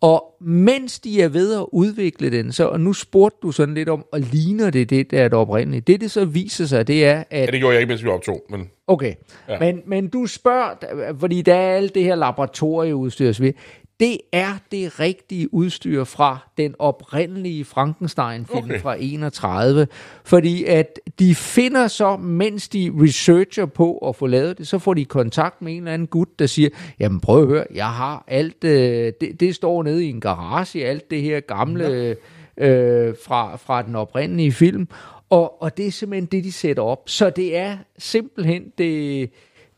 Og mens de er ved at udvikle den, så, og nu spurgte du sådan lidt om, og ligner det det, der er det oprindelige? Det, det så viser sig, det er, at... Ja, det gjorde jeg ikke, mens vi optog, men Okay, Ja. men, men du spørger, fordi der er alt det her laboratorieudstyr osv., det er det rigtige udstyr fra den oprindelige Frankenstein-film Okay. fra 31, fordi at de finder så, mens de researcher på at få lavet det, så får de kontakt med en eller anden gut, der siger, jamen prøv at høre, jeg har alt, øh, det, det står nede i en garage, alt det her gamle øh, fra, fra den oprindelige film, og, og det er simpelthen det, de sætter op. Så det er simpelthen det,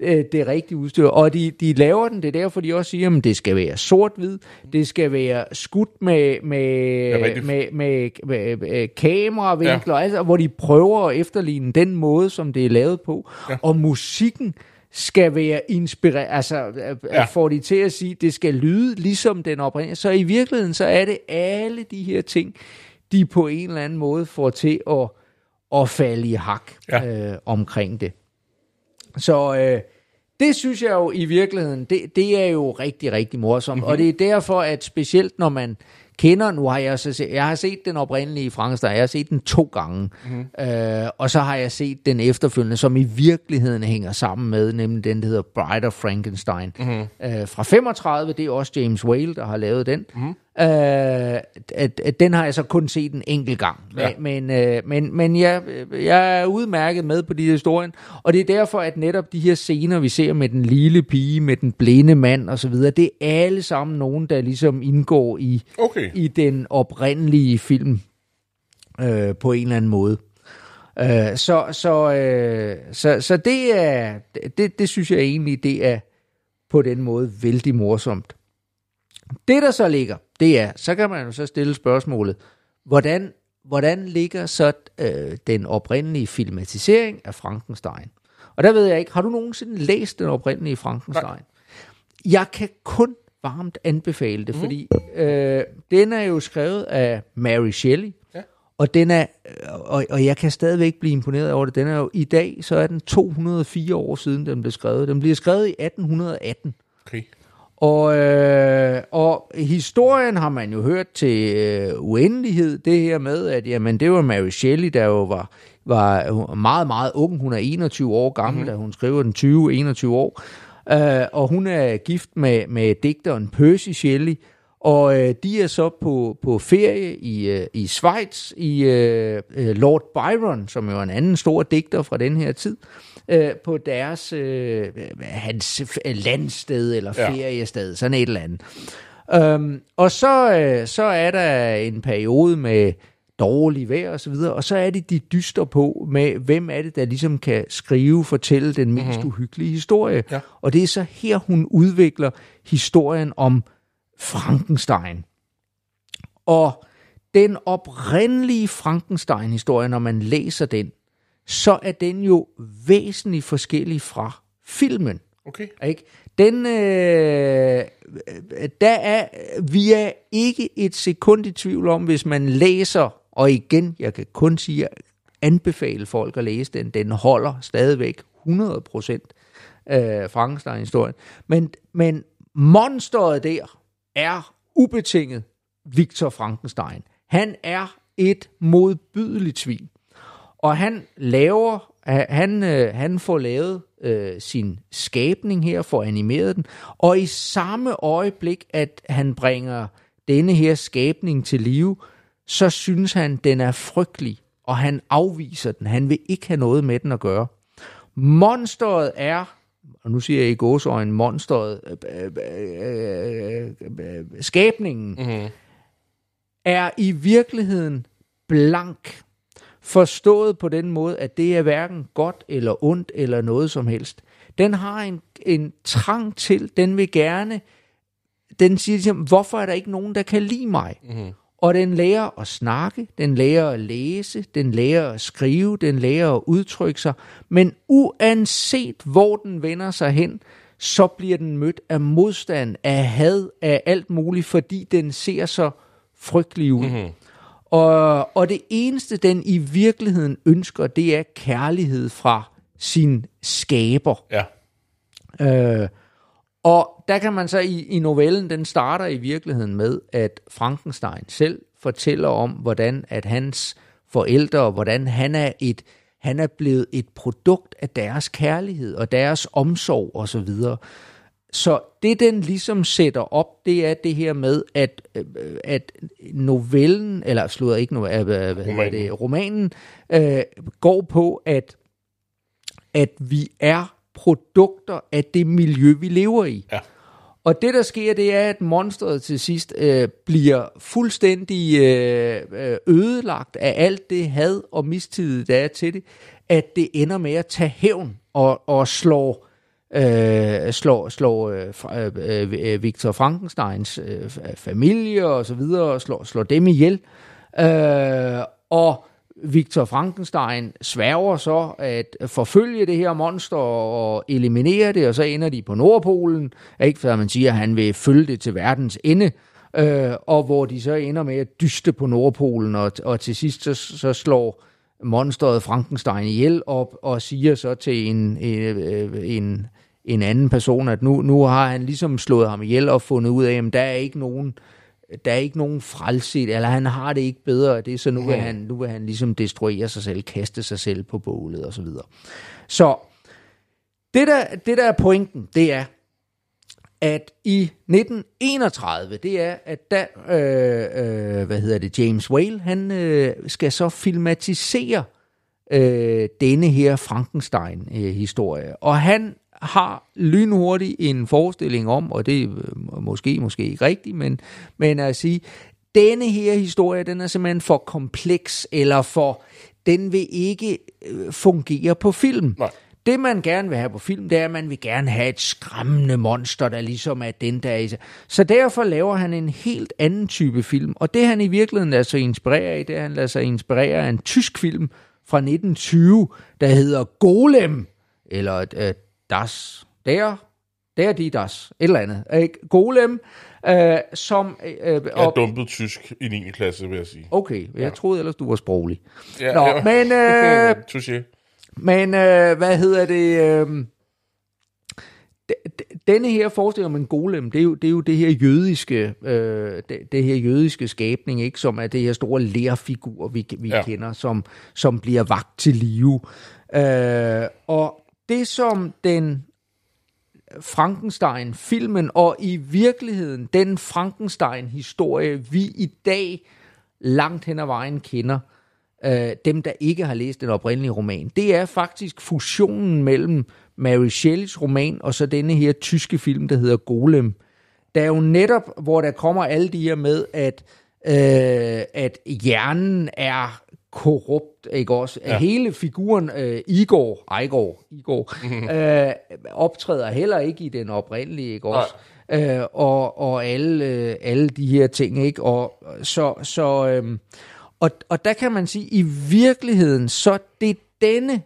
øh, det rigtige udstyr. Og de, de laver den, det er derfor, de også siger, at det skal være sort-hvid, det skal være skudt med, med, rigtigt. med, med, med, med kameravinkler, ja. altså, hvor de prøver at efterligne den måde, som det er lavet på. Ja. Og musikken skal være inspireret, altså Ja. ja. får de til at sige, det skal lyde ligesom den oprindelige. Så i virkeligheden, så er det alle de her ting, de på en eller anden måde får til at, at falde i hak Ja. øh, omkring det. Så øh, det synes jeg jo i virkeligheden, det, det er jo rigtig, rigtig morsomt. Mm-hmm. Og det er derfor, at specielt når man kender, nu har jeg så set, jeg har set den oprindelige Frankenstein, jeg har set den to gange, mm-hmm. øh, og så har jeg set den efterfølgende, som i virkeligheden hænger sammen med, nemlig den, der hedder Bride of Frankenstein. Mm-hmm. Øh, fra 35, det er også James Whale, der har lavet den. Mm-hmm. Øh, at, at den har jeg så kun set en enkelt gang. Ja. Men, men, øh, men, men jeg, jeg er udmærket med på de historien, og det er derfor, at netop de her scener, vi ser med den lille pige, med den blinde mand og så videre, det er alle sammen nogen, der ligesom indgår i, okay. i den oprindelige film øh, på en eller anden måde. Øh, så, så, øh, så, så det er det, det synes jeg egentlig, det er på den måde vældig morsomt. Det der så ligger, det er, så kan man jo så stille spørgsmålet, hvordan hvordan ligger så øh, den oprindelige filmatisering af Frankenstein? Og der ved jeg ikke, har du nogensinde læst den oprindelige Frankenstein? Nej. Jeg kan kun varmt anbefale det, mm. fordi øh, den er jo skrevet af Mary Shelley, Ja. og den er, og, og jeg kan stadigvæk blive imponeret over det. Den er jo i dag, så er den 204 år siden, den blev skrevet. Den blev skrevet i 1818. Okay. Og, øh, og historien har man jo hørt til øh, uendelighed, det her med, at jamen, det var Mary Shelley, der jo var, var meget, meget ung. Hun er 21 år gammel, mm. da hun skriver den 20-21 år. Øh, og hun er gift med, med digteren Percy Shelley, og øh, de er så på, på ferie i, øh, i Schweiz, i øh, øh, Lord Byron, som jo er en anden stor digter fra den her tid, øh, på deres øh, hans f- landsted eller Ja. feriested, sådan et eller andet. Øhm, og så, øh, så er der en periode med dårlig vejr og så videre, og så er det, de dyster på med, hvem er det, der ligesom kan skrive, fortælle den mest mm-hmm. uhyggelige historie. Ja. Og det er så her, hun udvikler historien om Frankenstein. Og den oprindelige Frankenstein-historie, når man læser den, så er den jo væsentligt forskellig fra filmen. Okay. Ikke? Den, øh, der er, vi er ikke et sekund i tvivl om, hvis man læser, og igen, jeg kan kun sige, anbefale folk at læse den, den holder stadigvæk 100% øh, Frankenstein-historien. Men, men monsteret der er ubetinget Victor Frankenstein. Han er et modbydeligt svin. Og han laver, han, øh, han får lavet øh, sin skabning her, får animeret den, og i samme øjeblik, at han bringer denne her skabning til live, så synes han, den er frygtelig, og han afviser den. Han vil ikke have noget med den at gøre. Monsteret er, og nu siger jeg i gåsøjne, monsteret, øh, øh, øh, øh, skabningen, mm-hmm. er i virkeligheden blank. Forstået på den måde, at det er hverken godt eller ondt eller noget som helst. Den har en, en trang til, den vil gerne, den siger ligesom, hvorfor er der ikke nogen, der kan lide mig? Mm-hmm. Og den lærer at snakke, den lærer at læse, den lærer at skrive, den lærer at udtrykke sig. Men uanset hvor den vender sig hen, så bliver den mødt af modstand, af had, af alt muligt, fordi den ser så frygtelig ud. Mm-hmm. Og, og det eneste, den i virkeligheden ønsker, det er kærlighed fra sin skaber. Ja. Øh, og der kan man så i, i novellen, den starter i virkeligheden med, at Frankenstein selv fortæller om, hvordan at hans forældre, hvordan han er et han er blevet et produkt af deres kærlighed og deres omsorg og så videre. Så det, den ligesom sætter op, det er det her med, at, øh, at novellen, eller slutter ikke novellen, hvad hedder Romanen. det, romanen, øh, går på, at, at vi er produkter af det miljø, vi lever i. Ja. Og det, der sker, det er, at monstret til sidst øh, bliver fuldstændig øh, øh, ødelagt af alt det had og mistillid, der er til det, at det ender med at tage hævn og, og slår, øh, slår, slår øh, øh, øh, Victor Frankensteins øh, fa- familie og så videre, og slår, slår dem ihjel. Øh, og Victor Frankenstein sværger så at forfølge det her monster og eliminere det, og så ender de på Nordpolen, ikke? For man siger, at han vil følge det til verdens ende, øh, og hvor de så ender med at dyste på Nordpolen, og, og til sidst så, så slår monsteret Frankenstein ihjel op og siger så til en, en, en, en anden person, at nu, nu har han ligesom slået ham ihjel og fundet ud af, at der er ikke nogen der er ikke nogen frelse, i det, eller han har det ikke bedre det, så nu vil, han, nu vil han ligesom destruere sig selv, kaste sig selv på bålet og så videre. Så det der, det der er pointen, det er, at i 1931, det er, at der, øh, øh, hvad hedder det, James Whale, han øh, skal så filmatisere øh, denne her Frankenstein-historie. Og han har lynhurtigt en forestilling om, og det er øh, måske, måske ikke rigtigt, men, men at sige, denne her historie, den er simpelthen for kompleks, eller for, den vil ikke øh, fungere på film. Nej. det man gerne vil have på film, det er, at man vil gerne have et skræmmende monster, der ligesom er den, der er i sig. Så derfor laver han en helt anden type film. Og det han i virkeligheden lader sig inspirere af, det er, han lader sig inspirere af en tysk film fra 1920, der hedder Golem, eller øh, Das, der, der die das, et eller andet. Ikke? Golem, øh, som... Øh, Jeg er dumpet tysk i 9. klasse, vil jeg sige. Okay, jeg ja. troede ellers, du var sproglig. Ja, Nå, ja. men, (laughs) øh, Touché. men øh, hvad hedder det? Øh, denne her forestilling om en golem, det er jo det, er jo det her jødiske, øh, det, det her jødiske skabning, ikke, som er det her store lærfigur, vi, vi ja. kender, som, som bliver vagt til live. Øh, og det, som den Frankenstein-filmen, og i virkeligheden den Frankenstein-historie, vi i dag langt hen ad vejen kender, øh, dem der ikke har læst den oprindelige roman, det er faktisk fusionen mellem Mary Shelleys roman og så denne her tyske film, der hedder Golem. Der er jo netop, hvor der kommer alle de her med, at, øh, at hjernen er korrupt, ikke også? Ja. Hele figuren øh, Igor, Igor, Igor Mhm. (laughs) øh, optræder heller ikke i den oprindelige, ikke også? Øh, og, og alle, øh, alle de her ting, ikke? Og så, så øh, og, og der kan man sige, i virkeligheden, så det denne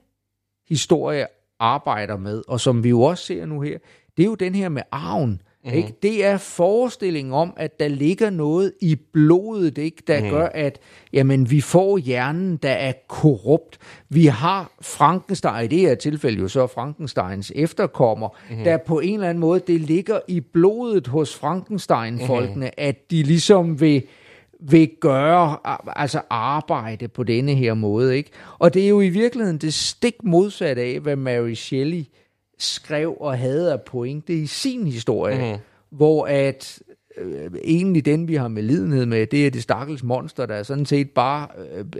historie arbejder med, og som vi jo også ser nu her, det er jo den her med arven. Mm-hmm. Ikke? Det er forestillingen om, at der ligger noget i blodet, ikke? der mm-hmm. gør, at jamen, vi får hjernen, der er korrupt. Vi har Frankenstein, i det her tilfælde jo så Frankensteins efterkommer, mm-hmm. der på en eller anden måde, det ligger i blodet hos Frankenstein-folkene, mm-hmm. at de ligesom vil vil gøre, altså arbejde på denne her måde. Ikke? Og det er jo i virkeligheden det stik modsatte af, hvad Mary Shelley skrev og havde af pointe i sin historie, mm. hvor at øh, egentlig den, vi har med lidenhed med, det er det stakkels monster, der sådan set bare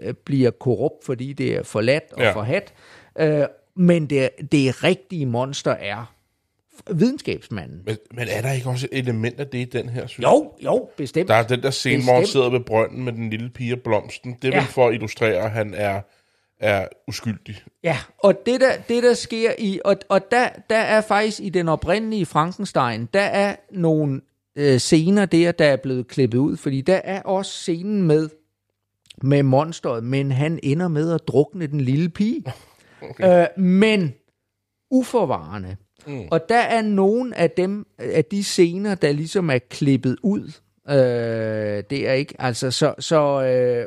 øh, bliver korrupt, fordi det er forladt og Ja. forhat. Øh, men det, det rigtige monster er videnskabsmanden. Men, men er der ikke også et element af det i den her, synes Jo, jo, bestemt. Der er den der scene, hvor han Bestemt. sidder ved brønden med den lille pige og blomsten. Det er. Ja. vel for at illustrere, at han er, er uskyldig. Ja, og det der, det der sker i, og, og der, der er faktisk i den oprindelige Frankenstein, der er nogle øh, scener der, der er blevet klippet ud, fordi der er også scenen med, med monsteret, men han ender med at drukne den lille pige. (laughs) Okay. Øh, men uforvarende. Mm. Og der er nogle af dem, af de scener, der ligesom er klippet ud. Øh, det er ikke, altså så, så øh,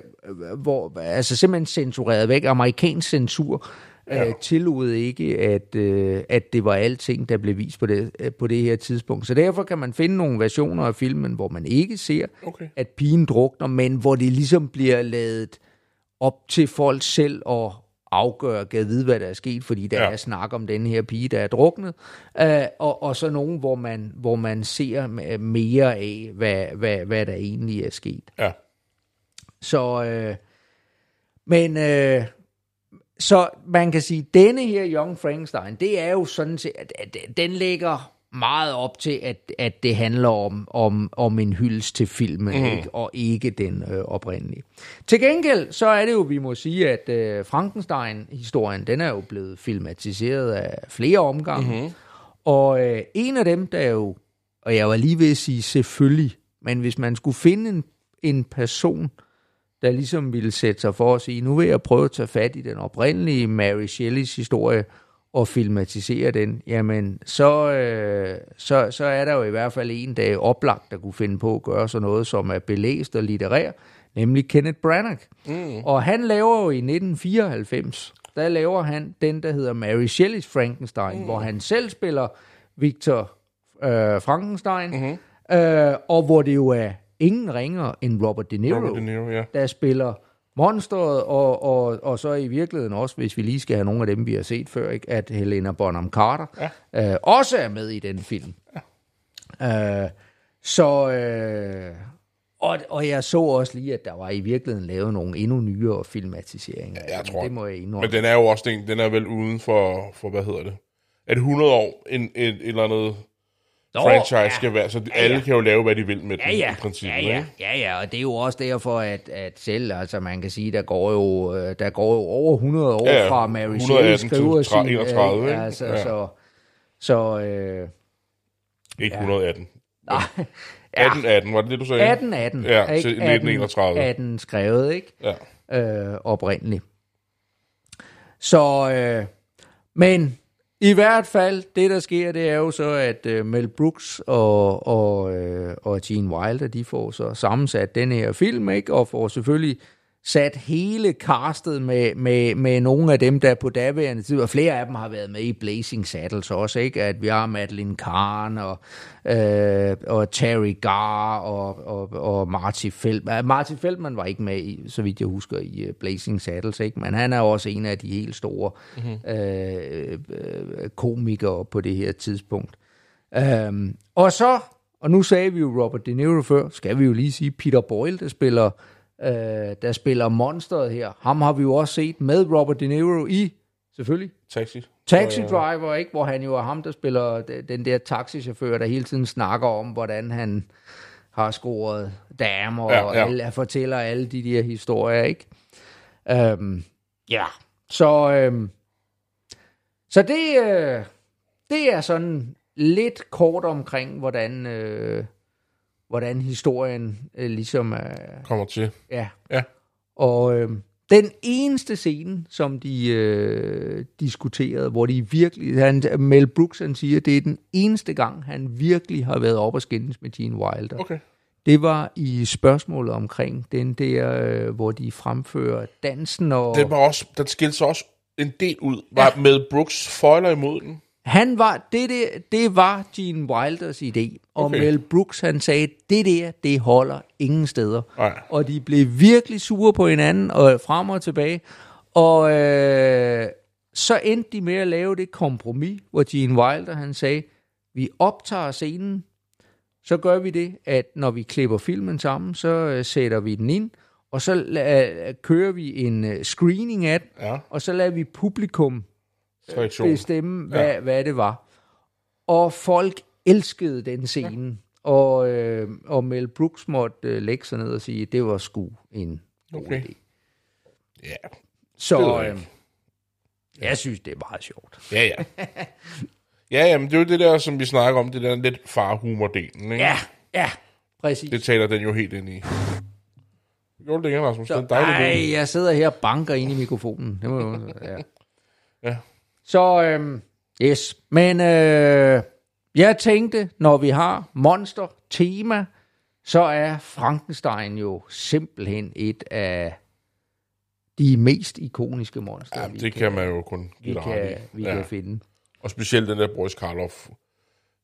hvor, altså simpelthen censureret væk. Amerikansk censur øh, tillod ikke, at, øh, at det var alting, der blev vist på det, øh, på det her tidspunkt. Så derfor kan man finde nogle versioner af filmen, hvor man ikke ser, Okay. at pigen drukner, men hvor det ligesom bliver lavet op til folk selv at afgøre, kan vide, hvad der er sket, fordi der Ja. er snak om den her pige, der er druknet, øh, og, og så nogen, hvor man, hvor man ser mere af, hvad, hvad, hvad der egentlig er sket. Ja. Så, øh, men, øh, så man kan sige, denne her Young Frankenstein, det er jo sådan set, at den ligger meget op til, at, at det handler om, om, om en hyldest til filmen, mm. ikke? og ikke den øh, oprindelige. Til gengæld, så er det jo, vi må sige, at øh, Frankenstein-historien, den er jo blevet filmatiseret af flere omgange, mm. og øh, en af dem, der er jo, og jeg var lige ved at sige selvfølgelig, men hvis man skulle finde en, en person, der ligesom ville sætte sig for at sige, nu vil jeg prøve at tage fat i den oprindelige Mary Shelleys historie og filmatisere den, jamen så, øh, så, så er der jo i hvert fald en, er oplagt, der kunne finde på at gøre sådan noget, som er belæst og litterær, nemlig Kenneth Branagh. Mm. Og han laver jo i 1994, der laver han den, der hedder Mary Shelleys Frankenstein, mm. hvor han selv spiller Victor øh, Frankenstein, mm-hmm. øh, og hvor det jo er ingen ringer end Robert De Niro, Robert De Niro, ja. der spiller monsteret, og, og, og så i virkeligheden også, hvis vi lige skal have nogle af dem, vi har set før, ikke, at Helena Bonham Carter ja. øh, også er med i den film. Ja. Øh, så, øh, og, og jeg så også lige, at der var i virkeligheden lavet nogle endnu nyere filmatiseringer. Ja, jeg tror det må jeg indrømme. Men den er jo også, den, den er vel uden for, for hvad hedder det? Er det 100 år, en, et, et eller andet Nå, franchise ja. skal være, så Ja, alle ja. kan jo lave, hvad de vil med Ja, den, ja. i princippet. ja, ja, ja, ja, og det er jo også derfor, at, at selv, altså man kan sige, der går jo, øh, der går jo over 100 år Ja, ja. fra Mary 118 Shelley skriver sin... 31, øh, ikke? Altså, Ja. så, så øh, Ikke 118. nej, 1818, (laughs) var det det, du sagde? 18, 18. Ja, ikke? til 1931. 18 skrevet, ikke? Ja. øh, oprindeligt. Så, øh, men i hvert fald, det der sker, det er jo så, at øh, Mel Brooks og, og, øh, og Gene Wilder, de får så sammensat den her film, ikke? og får selvfølgelig sat hele castet med, med, med nogle af dem, der på daværende tid, og flere af dem har været med i Blazing Saddles også, ikke? at vi har Madeline Kahn og, øh, og Terry Garr og, og, og Marty Feldman. Marty Feldman var ikke med, i, så vidt jeg husker, i uh, Blazing Saddles, ikke? men han er også en af de helt store mm-hmm. øh, øh, komikere på det her tidspunkt. Um, og så, og nu sagde vi jo Robert De Niro før, skal vi jo lige sige Peter Boyle, der spiller, øh, der spiller monsteret her. Ham har vi jo også set med Robert De Niro i, selvfølgelig, Taxi. Taxi Driver, ikke? Hvor han jo er ham, der spiller den der taxichauffør, der hele tiden snakker om, hvordan han har scoret damer, Ja, og ja. alle, fortæller alle de der historier, ikke? Øhm, ja, så, øhm, så det, øh, det er sådan lidt kort omkring, hvordan, øh, hvordan historien øh, ligesom er, Kommer til. ja, Ja. og øh, den eneste scene, som de øh, diskuterede, hvor de virkelig, han, Mel Brooks han siger, det er den eneste gang, han virkelig har været op og skændes med Gene Wilder. Okay. Det var i spørgsmålet omkring den der, øh, hvor de fremfører dansen, og Den, var også, den skilte sig også en del ud. Var ja. med Brooks foiler imod den. Han var, det, det, det var Gene Wilders idé, og Okay. Mel Brooks han sagde, det der, det holder ingen steder. Nej. og de blev virkelig sure på hinanden, og frem og tilbage. Og øh, så endte de med at lave det kompromis, hvor Gene Wilder han sagde, vi optager scenen, så gør vi det, at når vi klipper filmen sammen, så øh, sætter vi den ind, og så øh, kører vi en øh, screening af den, Ja. og så lader vi publikum Reaktion. bestemme, hvad, ja. hvad det var. Og folk elskede den scene. Ja. Og, øh, og Mel Brooks måtte øh, lægge sig ned og sige, det var sgu en god Okay. idé. Ja. Så Det øh, jeg synes, det er meget sjovt. Ja, ja. (laughs) Ja, jamen, det er jo det der, som vi snakker om, det der lidt farhumor-delen, ikke? Ja, ja, præcis. Det taler den jo helt ind i. Gjorde det ikke, Rasmus? Det er Så, en dejlig ej, lyd. jeg sidder her og banker ind i mikrofonen. Det må jo, ja. Ja. Så, øhm, yes. Men øh, jeg tænkte, når vi har monster-tema, så er Frankenstein jo simpelthen et af de mest ikoniske monster, Ja, det kan man jo kun vi, kan, vi ja. kan finde. Og specielt den der Boris Karloff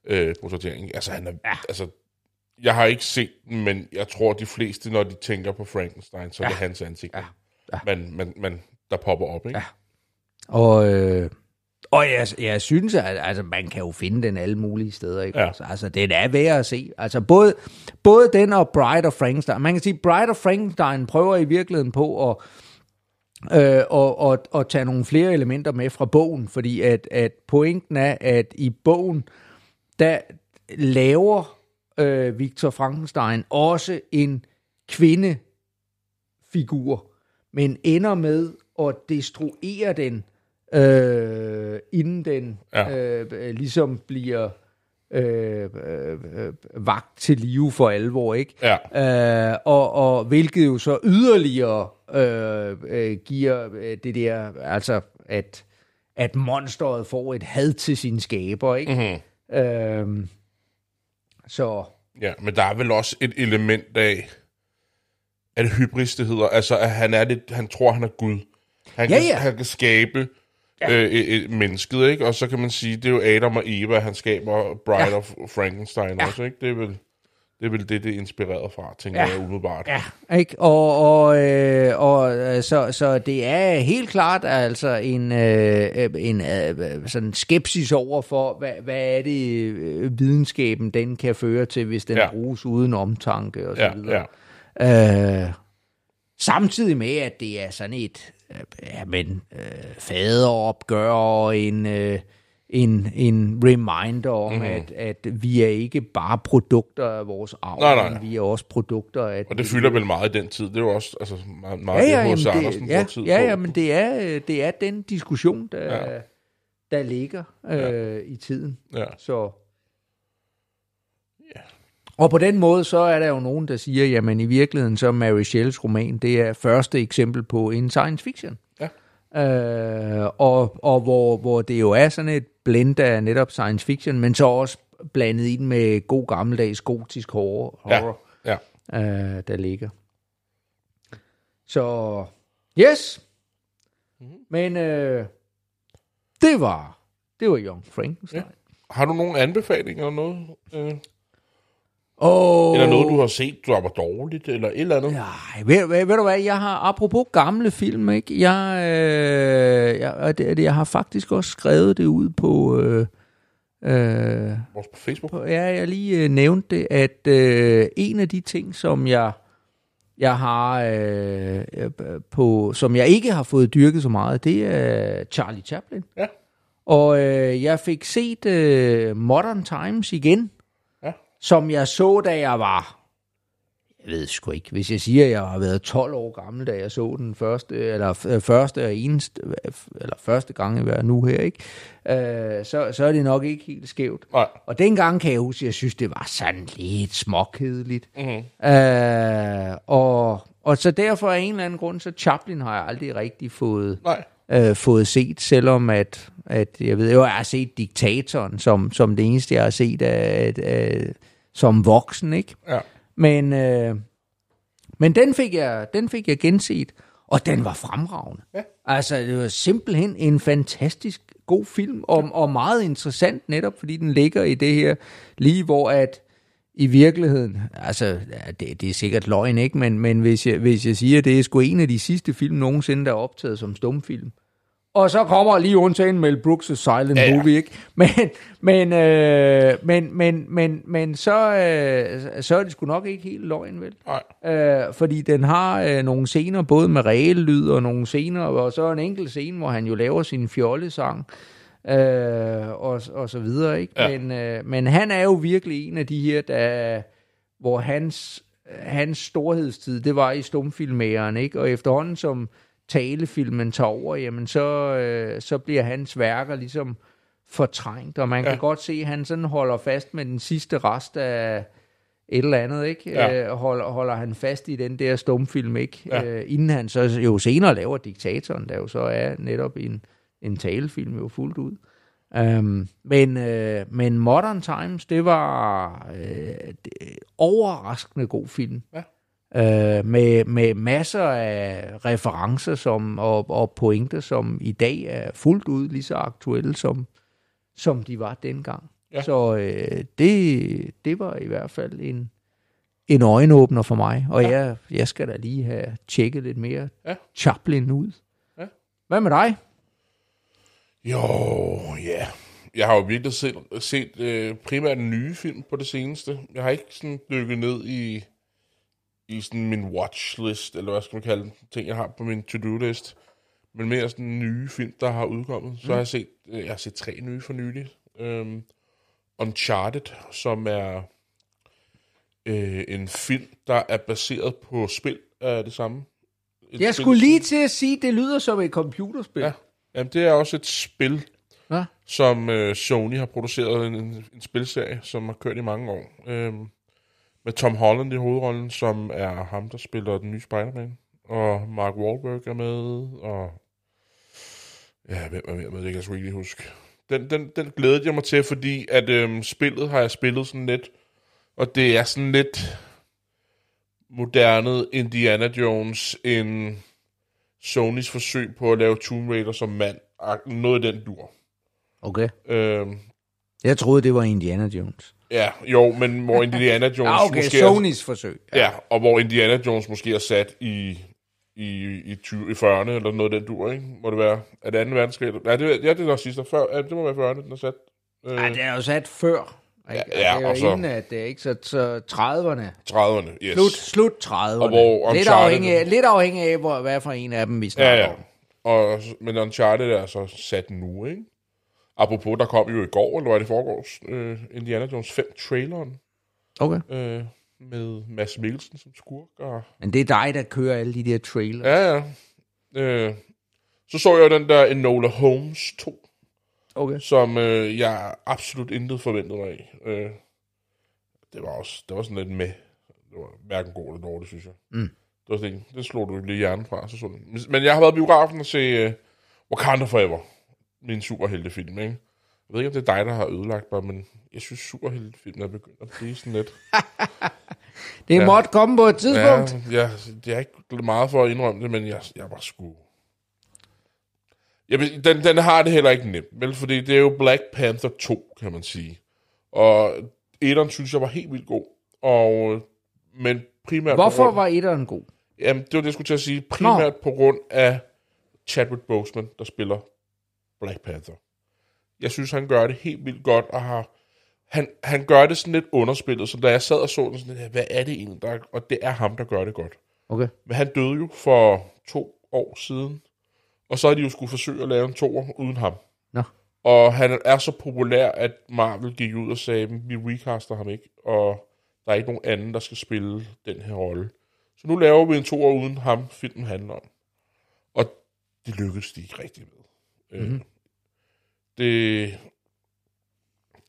øh, portrættering. Altså, han er, ja. altså, jeg har ikke set den, men jeg tror, de fleste, når de tænker på Frankenstein, så er det hans ansigt, Ja. Ja. Man, man, man, der popper op, ikke? Ja. Og, øh, og jeg, jeg synes, at altså, man kan jo finde den alle mulige steder. Ikke? Ja. Altså, altså, den er værd at se. Altså, både, både den og Bride of Frankenstein. Man kan sige, Bride of Frankenstein prøver i virkeligheden på at øh, og, og, og tage nogle flere elementer med fra bogen, fordi at, at pointen er, at i bogen, der laver øh, Victor Frankenstein også en kvindefigur, men ender med at destruere den, øh, inden den Ja. øh, ligesom bliver øh, øh, vagt til live for alvor, ikke? Ja. Øh, og, og hvilket jo så yderligere øh, øh, giver øh, det der, altså at, at monsteret får et had til sin skaber, ikke? Mm-hmm. Øh, så Ja, men der er vel også et element af, det hybris, det hedder? Altså, at han, er lidt, han tror, han er Gud. Han, Ja, kan, ja. han kan skabe ja. øh, et mennesket, ikke? Og så kan man sige, det er jo Adam og Eva, han skaber Bride ja. of Frankenstein ja. også, ikke? Det er vel det, er vel det, det er inspireret fra, tænker Ja. jeg umiddelbart. Ja, ikke? Og, og, øh, og øh, så, så det er helt klart altså en, øh, en øh, sådan skepsis over for, hvad, hvad er det øh, videnskaben den kan føre til, hvis den Ja. bruges uden omtanke og så Ja, videre. ja. Øh, samtidig med, at det er sådan et øh, ja, men, øh, faderopgør og en, øh, en, en reminder om, mm. at, at vi er ikke bare produkter af vores arv, Nej, nej. men vi er også produkter af... Og det fylder vel meget i den tid. Det er jo også altså, meget, meget ja, ja, det, H.C. Andersen ja, tid ja, på. ja, men det er, øh, det er den diskussion, der, ja. der ligger øh, ja. i tiden. Ja. Så. Og på den måde, så er der jo nogen, der siger, jamen i virkeligheden, så Mary Shelleys roman, det er første eksempel på en science fiction. Ja. Øh, og og hvor, hvor det jo er sådan et blend af netop science fiction, men så også blandet ind med god gammeldags gotisk horror, Ja, horror ja. øh, der ligger. Så, yes. Mhm. Men øh, det var, det var Young Frankenstein. Ja. Har du nogle anbefalinger eller noget? Øh, Oh, eller noget, du har set, der var dårligt, eller et eller andet? Nej, ved, ved, ved du hvad, jeg har, apropos gamle film, ikke? Jeg, øh, jeg, det, jeg har faktisk også skrevet det ud på, øh, øh, Vores på Facebook? på ja, jeg lige øh, nævnte det, at øh, en af de ting, som jeg, jeg har øh, øh, på, som jeg ikke har fået dyrket så meget, det er Charlie Chaplin. Ja. Og øh, jeg fik set øh, Modern Times igen. Som jeg så, da jeg var, jeg ved sgu ikke, hvis jeg siger, at jeg har været 12 år gammel, da jeg så den første, eller øh, første og eneste, eller første gang, jeg var nu her, ikke? Øh, så, så er det nok ikke helt skævt. Nej. Og dengang kan jeg huske, at jeg synes, det var sådan lidt småkedeligt. Mm-hmm. Øh, og, og så derfor af en eller anden grund, så Chaplin har jeg aldrig rigtig fået, Nej. øh, fået set, selvom at, at jeg ved jo, jeg har set Diktatoren som, som det eneste, jeg har set af, af, som voksen, ikke? Ja. Men, øh, men den, fik jeg, den fik jeg genset, og den var fremragende. Ja. Altså, det var simpelthen en fantastisk god film, og, og meget interessant netop, fordi den ligger i det her, lige hvor at i virkeligheden, altså, det, det er sikkert løgn, ikke? Men, men hvis, jeg, hvis jeg siger, at det er sgu en af de sidste film nogensinde, der er optaget som stumfilm, og så kommer lige undtagen Mel Brooks' Silent Ja, ja. Movie, ikke? (laughs) Men, men, øh, men, men, men, men så, øh, så er det sgu nok ikke helt løgn, vel? Nej. Øh, fordi den har øh, nogle scener, både med reelle lyd og nogle scener, og så en enkelt scene, hvor han jo laver sin fjollesang, øh, og, og så videre, ikke? Ja. Men, øh, men han er jo virkelig en af de her, der, hvor hans, hans storhedstid, det var i stumfilmæren, ikke? Og efterhånden som talefilmen tager over, jamen så, øh, så bliver hans værker ligesom fortrængt, og man ja. Kan godt se, at han sådan holder fast med den sidste rest af et eller andet, ikke? Ja. Øh, holder, holder han fast i den der stumfilm, ikke? Ja. Øh, inden han så jo senere laver Diktatoren, der jo så er netop en, en talefilm jo fuldt ud. Um, men, øh, men Modern Times, det var øh, det, overraskende god film. Ja. Øh, med, med masser af referencer som, og, og pointer, som i dag er fuldt ud lige så aktuelle, som, som de var dengang. Ja. Så øh, det, det var i hvert fald en, en øjenåbner for mig, og Ja. jeg, jeg skal da lige have tjekket lidt mere Ja. Chaplin ud. Ja. Hvad med dig? Jo, ja. Jeg har jo virkelig set, set øh, primært nye film på det seneste. Jeg har ikke sådan dykket ned i, i sådan min watchlist, eller hvad skal man kalde det, ting jeg har på min to-do-list. Men mere sådan nye film, der har udkommet. Så har jeg set, øh, jeg har set tre nye for nylig. Um, Uncharted, som er øh, en film, der er baseret på spil af det samme. Et Jeg spil- skulle lige til at sige, det lyder som et computerspil. Ja. Jamen, det er også et spil, Ja. som øh, Sony har produceret en, en, en spilserie, som har kørt i mange år. Øhm, med Tom Holland i hovedrollen, som er ham, der spiller den nye Spider-Man. Og Mark Wahlberg er med, og... Ja, hvem er mere med? Det kan jeg sgu ikke lige huske. Den, den, den glædede jeg mig til, fordi at øhm, spillet har jeg spillet sådan lidt, og det er sådan lidt moderne Indiana Jones end Sonys forsøg på at lave Tomb Raider som mand. Noget af den dur. Okay. Øhm, Jeg troede, det var Indiana Jones. Ja, jo, men hvor Indiana (laughs) Jones Ja, okay, måske Sonys forsøg. er, ja, og hvor Indiana Jones måske er sat i i, i, 20, i 40'erne, eller noget af den dur, ikke? Må det være? Er det 2. verdenskrig? Ja, det, ja, det er nok sidste. Før, ja, det må være 40'erne, den er sat. Øh, Ja, det er jo sat før. Ikke? Ja, ja, det er og så- inden, at det er ikke så, så 30'erne. 30'erne, yes. Slut, slut 30'erne. Og hvor lidt, afhængig af, lidt afhængig af, hvor, hvad for en af dem vi snakker Ja, ja. om. Og, men Uncharted er så sat nu, ikke? Apropos, der kom jo i går, eller var det i forgårs, øh, Indiana Jones 5-traileren Okay. øh, med Mads Mikkelsen som skurk. Og, Men det er dig, der kører alle de der trailer. ja, ja. Øh, så så jeg den der Enola Holmes 2, Okay. som øh, jeg absolut intet forventede mig af. Øh, det var også det var sådan lidt med. Det var hverken god eller dårligt, synes jeg. Mm. Det var sådan, det slog du lige hjernen fra. Så så den. Men- jeg har været i biografen og se uh, Wakanda Forever. Min superheltefilm, ikke? Jeg ved ikke, om det er dig, der har ødelagt mig, men jeg synes, superheltefilm er begyndt at blive sådan lidt... (laughs) Det Ja. måtte komme på et tidspunkt. Ja, jeg, det er ikke meget for at indrømme det, men jeg, jeg var sgu... Jeg, ved- den, den har det heller ikke nemt, vel? Fordi det er jo Black Panther 2, kan man sige. Og etteren synes jeg var helt vildt god. Og, men primært... Hvorfor grund- var etteren god? Jamen, det var det, jeg skulle til at sige. Primært Nå. på grund af Chadwick Boseman, der spiller Black Panther. Jeg synes, han gør det helt vildt godt, og har, han, han gør det sådan lidt underspillet, så da jeg sad og så den sådan hvad er det egentlig, der, og det er ham, der gør det godt. Okay. Men han døde jo for to år siden, og så har de jo skulle forsøge at lave en toer uden ham. Nå. Og han er så populær, at Marvel gik ud og sagde, vi recaster ham ikke, og der er ikke nogen anden, der skal spille den her rolle. Så nu laver vi en toer uden ham, filmen handler om. Og det lykkedes de ikke rigtig med. Mm-hmm. Det,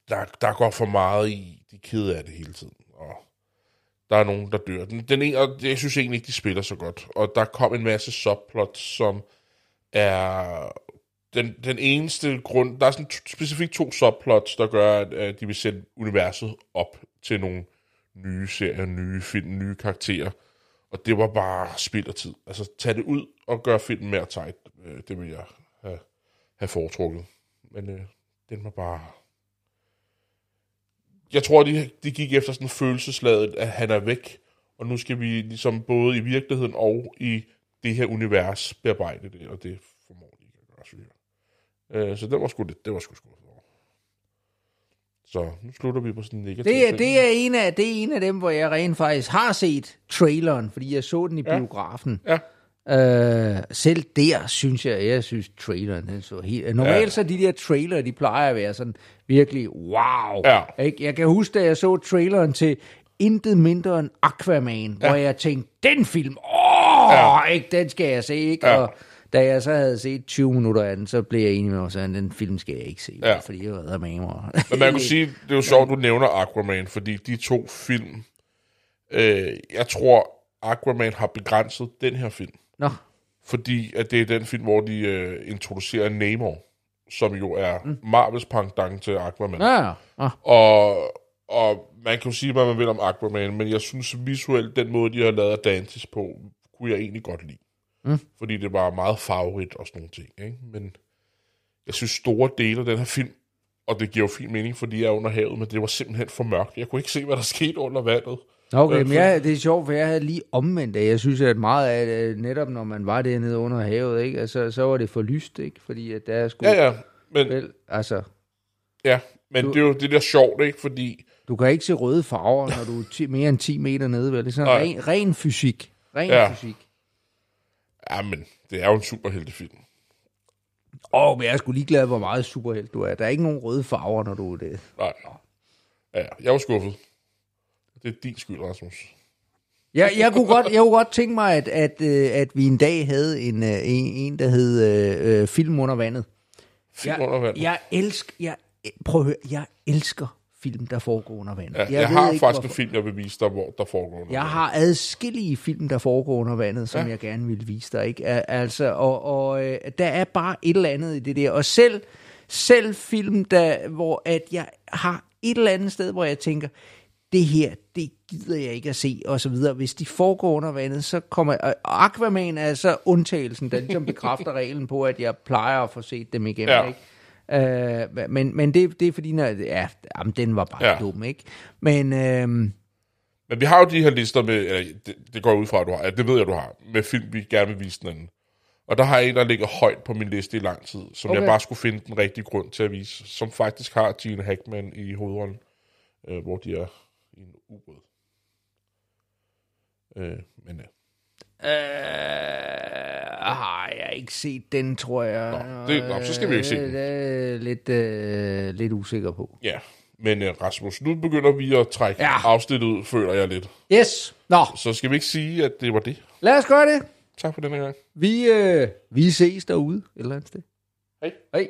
der, der går for meget i, de er kede af det hele tiden, og der er nogen, der dør. Den, den ene, og jeg synes egentlig ikke, de spiller så godt. Og der kom en masse subplots, som er den, den eneste grund... Der er sådan specifikt to subplots, der gør, at, at de vil sætte universet op til nogle nye serier, nye film, nye karakterer. Og det var bare spild af tid. Altså, tag det ud og gør filmen mere tight. Øh, Det vil jeg have, have foretrukket. Men øh, den var bare... Jeg tror, de, de gik efter sådan følelsesladet, at han er væk. Og nu skal vi ligesom både i virkeligheden og i det her univers bearbejde det. Og det formår de ikke at gøre, synes jeg. Øh, så det var sgu, det, det var sgu over. Så nu slutter vi på sådan en negativ Det er, det, er en af, det er en af dem, hvor jeg rent faktisk har set traileren, fordi jeg så den i Ja. biografen. Ja. Øh, selv der synes jeg, jeg synes traileren den så helt... Normalt Ja. så de der trailer, de plejer at være sådan virkelig wow. Ja. Ikke? Jeg kan huske, da jeg så traileren til intet mindre end Aquaman, ja. hvor jeg tænkte, den film, åh, ja. ikke, den skal jeg se, ikke? Ja. Og da jeg så havde set 20 minutter af den, så blev jeg enig med mig, at den film skal jeg ikke se, Ja. fordi jeg var med mig. Men man kan (laughs) sige, det er jo sjovt, du nævner Aquaman, fordi de to film, øh, jeg tror, Aquaman har begrænset den her film. Nå, Fordi at det er den film, hvor de øh, introducerer Namor, som jo er mm. Marvels pendant til Aquaman. ja, ja. Ah. Og, og man kan jo sige, hvad man vil om Aquaman, men jeg synes visuelt, den måde, de har lavet Atlantis på, kunne jeg egentlig godt lide. Mm. Fordi det var meget farverigt og sådan nogle ting. Ikke? Men jeg synes, store dele af den her film, og det giver jo fin mening, fordi jeg er under havet, men det var simpelthen for mørkt. Jeg kunne ikke se, hvad der skete under vandet. Okay, Øh, men jeg, det er sjovt, for jeg havde lige omvendt det. Jeg synes, at meget af det, netop når man var dernede under havet, ikke? Altså, så var det for lyst, ikke? Fordi at der skulle... Ja, ja, men, Vel, altså, ja, men Du- det er jo det der sjovt, ikke? Fordi du kan ikke se røde farver, når du er 10, mere end 10 meter nede, vel? Det er sådan Nej. ren, ren fysik. Ren Ja. fysik. Ja, men det er jo en superheltefilm. Åh, oh, men jeg er sgu ligeglad, hvor meget superhelt du er. Der er ikke nogen røde farver, når du er det. Nej. Ja, jeg var skuffet. Det er din skyld, Rasmus. Jeg, jeg, kunne godt, jeg kunne godt tænke mig, at, at, øh, at vi en dag havde en, øh, en, en der hed øh, øh, Film under vandet. Film jeg, under vandet. Jeg elsker, jeg, prøv at høre, jeg elsker film, der foregår under vandet. Ja, jeg, jeg har ikke, faktisk hvorfor. en film, jeg vil vise dig, hvor der foregår noget. Jeg har adskillige film, der foregår under vandet, som ja. Jeg gerne vil vise dig. Ikke? Al- Altså, og, og øh, der er bare et eller andet i det der. Og selv, selv film, der, hvor at jeg har et eller andet sted, hvor jeg tænker, det her, det gider jeg ikke at se, og så videre. Hvis de foregår under vandet, så kommer... Og Aquaman er så undtagelsen, der ligesom bekræfter (laughs) reglen på, at jeg plejer at få set dem igennem, Ja. ikke? Uh, men men det, det er fordi, når, ja, jamen, den var bare ja. Dum, ikke? Men øhm, Men vi har jo de her lister med, eller det, det går ud fra, at du har, ja, det ved jeg, du har, med film, vi gerne vil vise den. Og der har jeg en, der ligger højt på min liste i lang tid, som okay. Jeg bare skulle finde den rigtige grund til at vise, som faktisk har Gene Hackman i hovedrollen, øh, hvor de er ubåd. Øh, men ja. Øh, har jeg ikke set den, tror jeg. Nå, det- nå, så skal vi jo ikke se den. Det er lidt, øh, lidt usikker på. Ja, men uh, Rasmus, nu begynder vi at trække. Ja. afsnittet ud, føler jeg lidt. Yes. Nå, Så skal vi ikke sige, at det var det. lad os gøre det. Tak for denne gang. Vi, øh, vi ses derude et eller andet sted. Hej. Hej.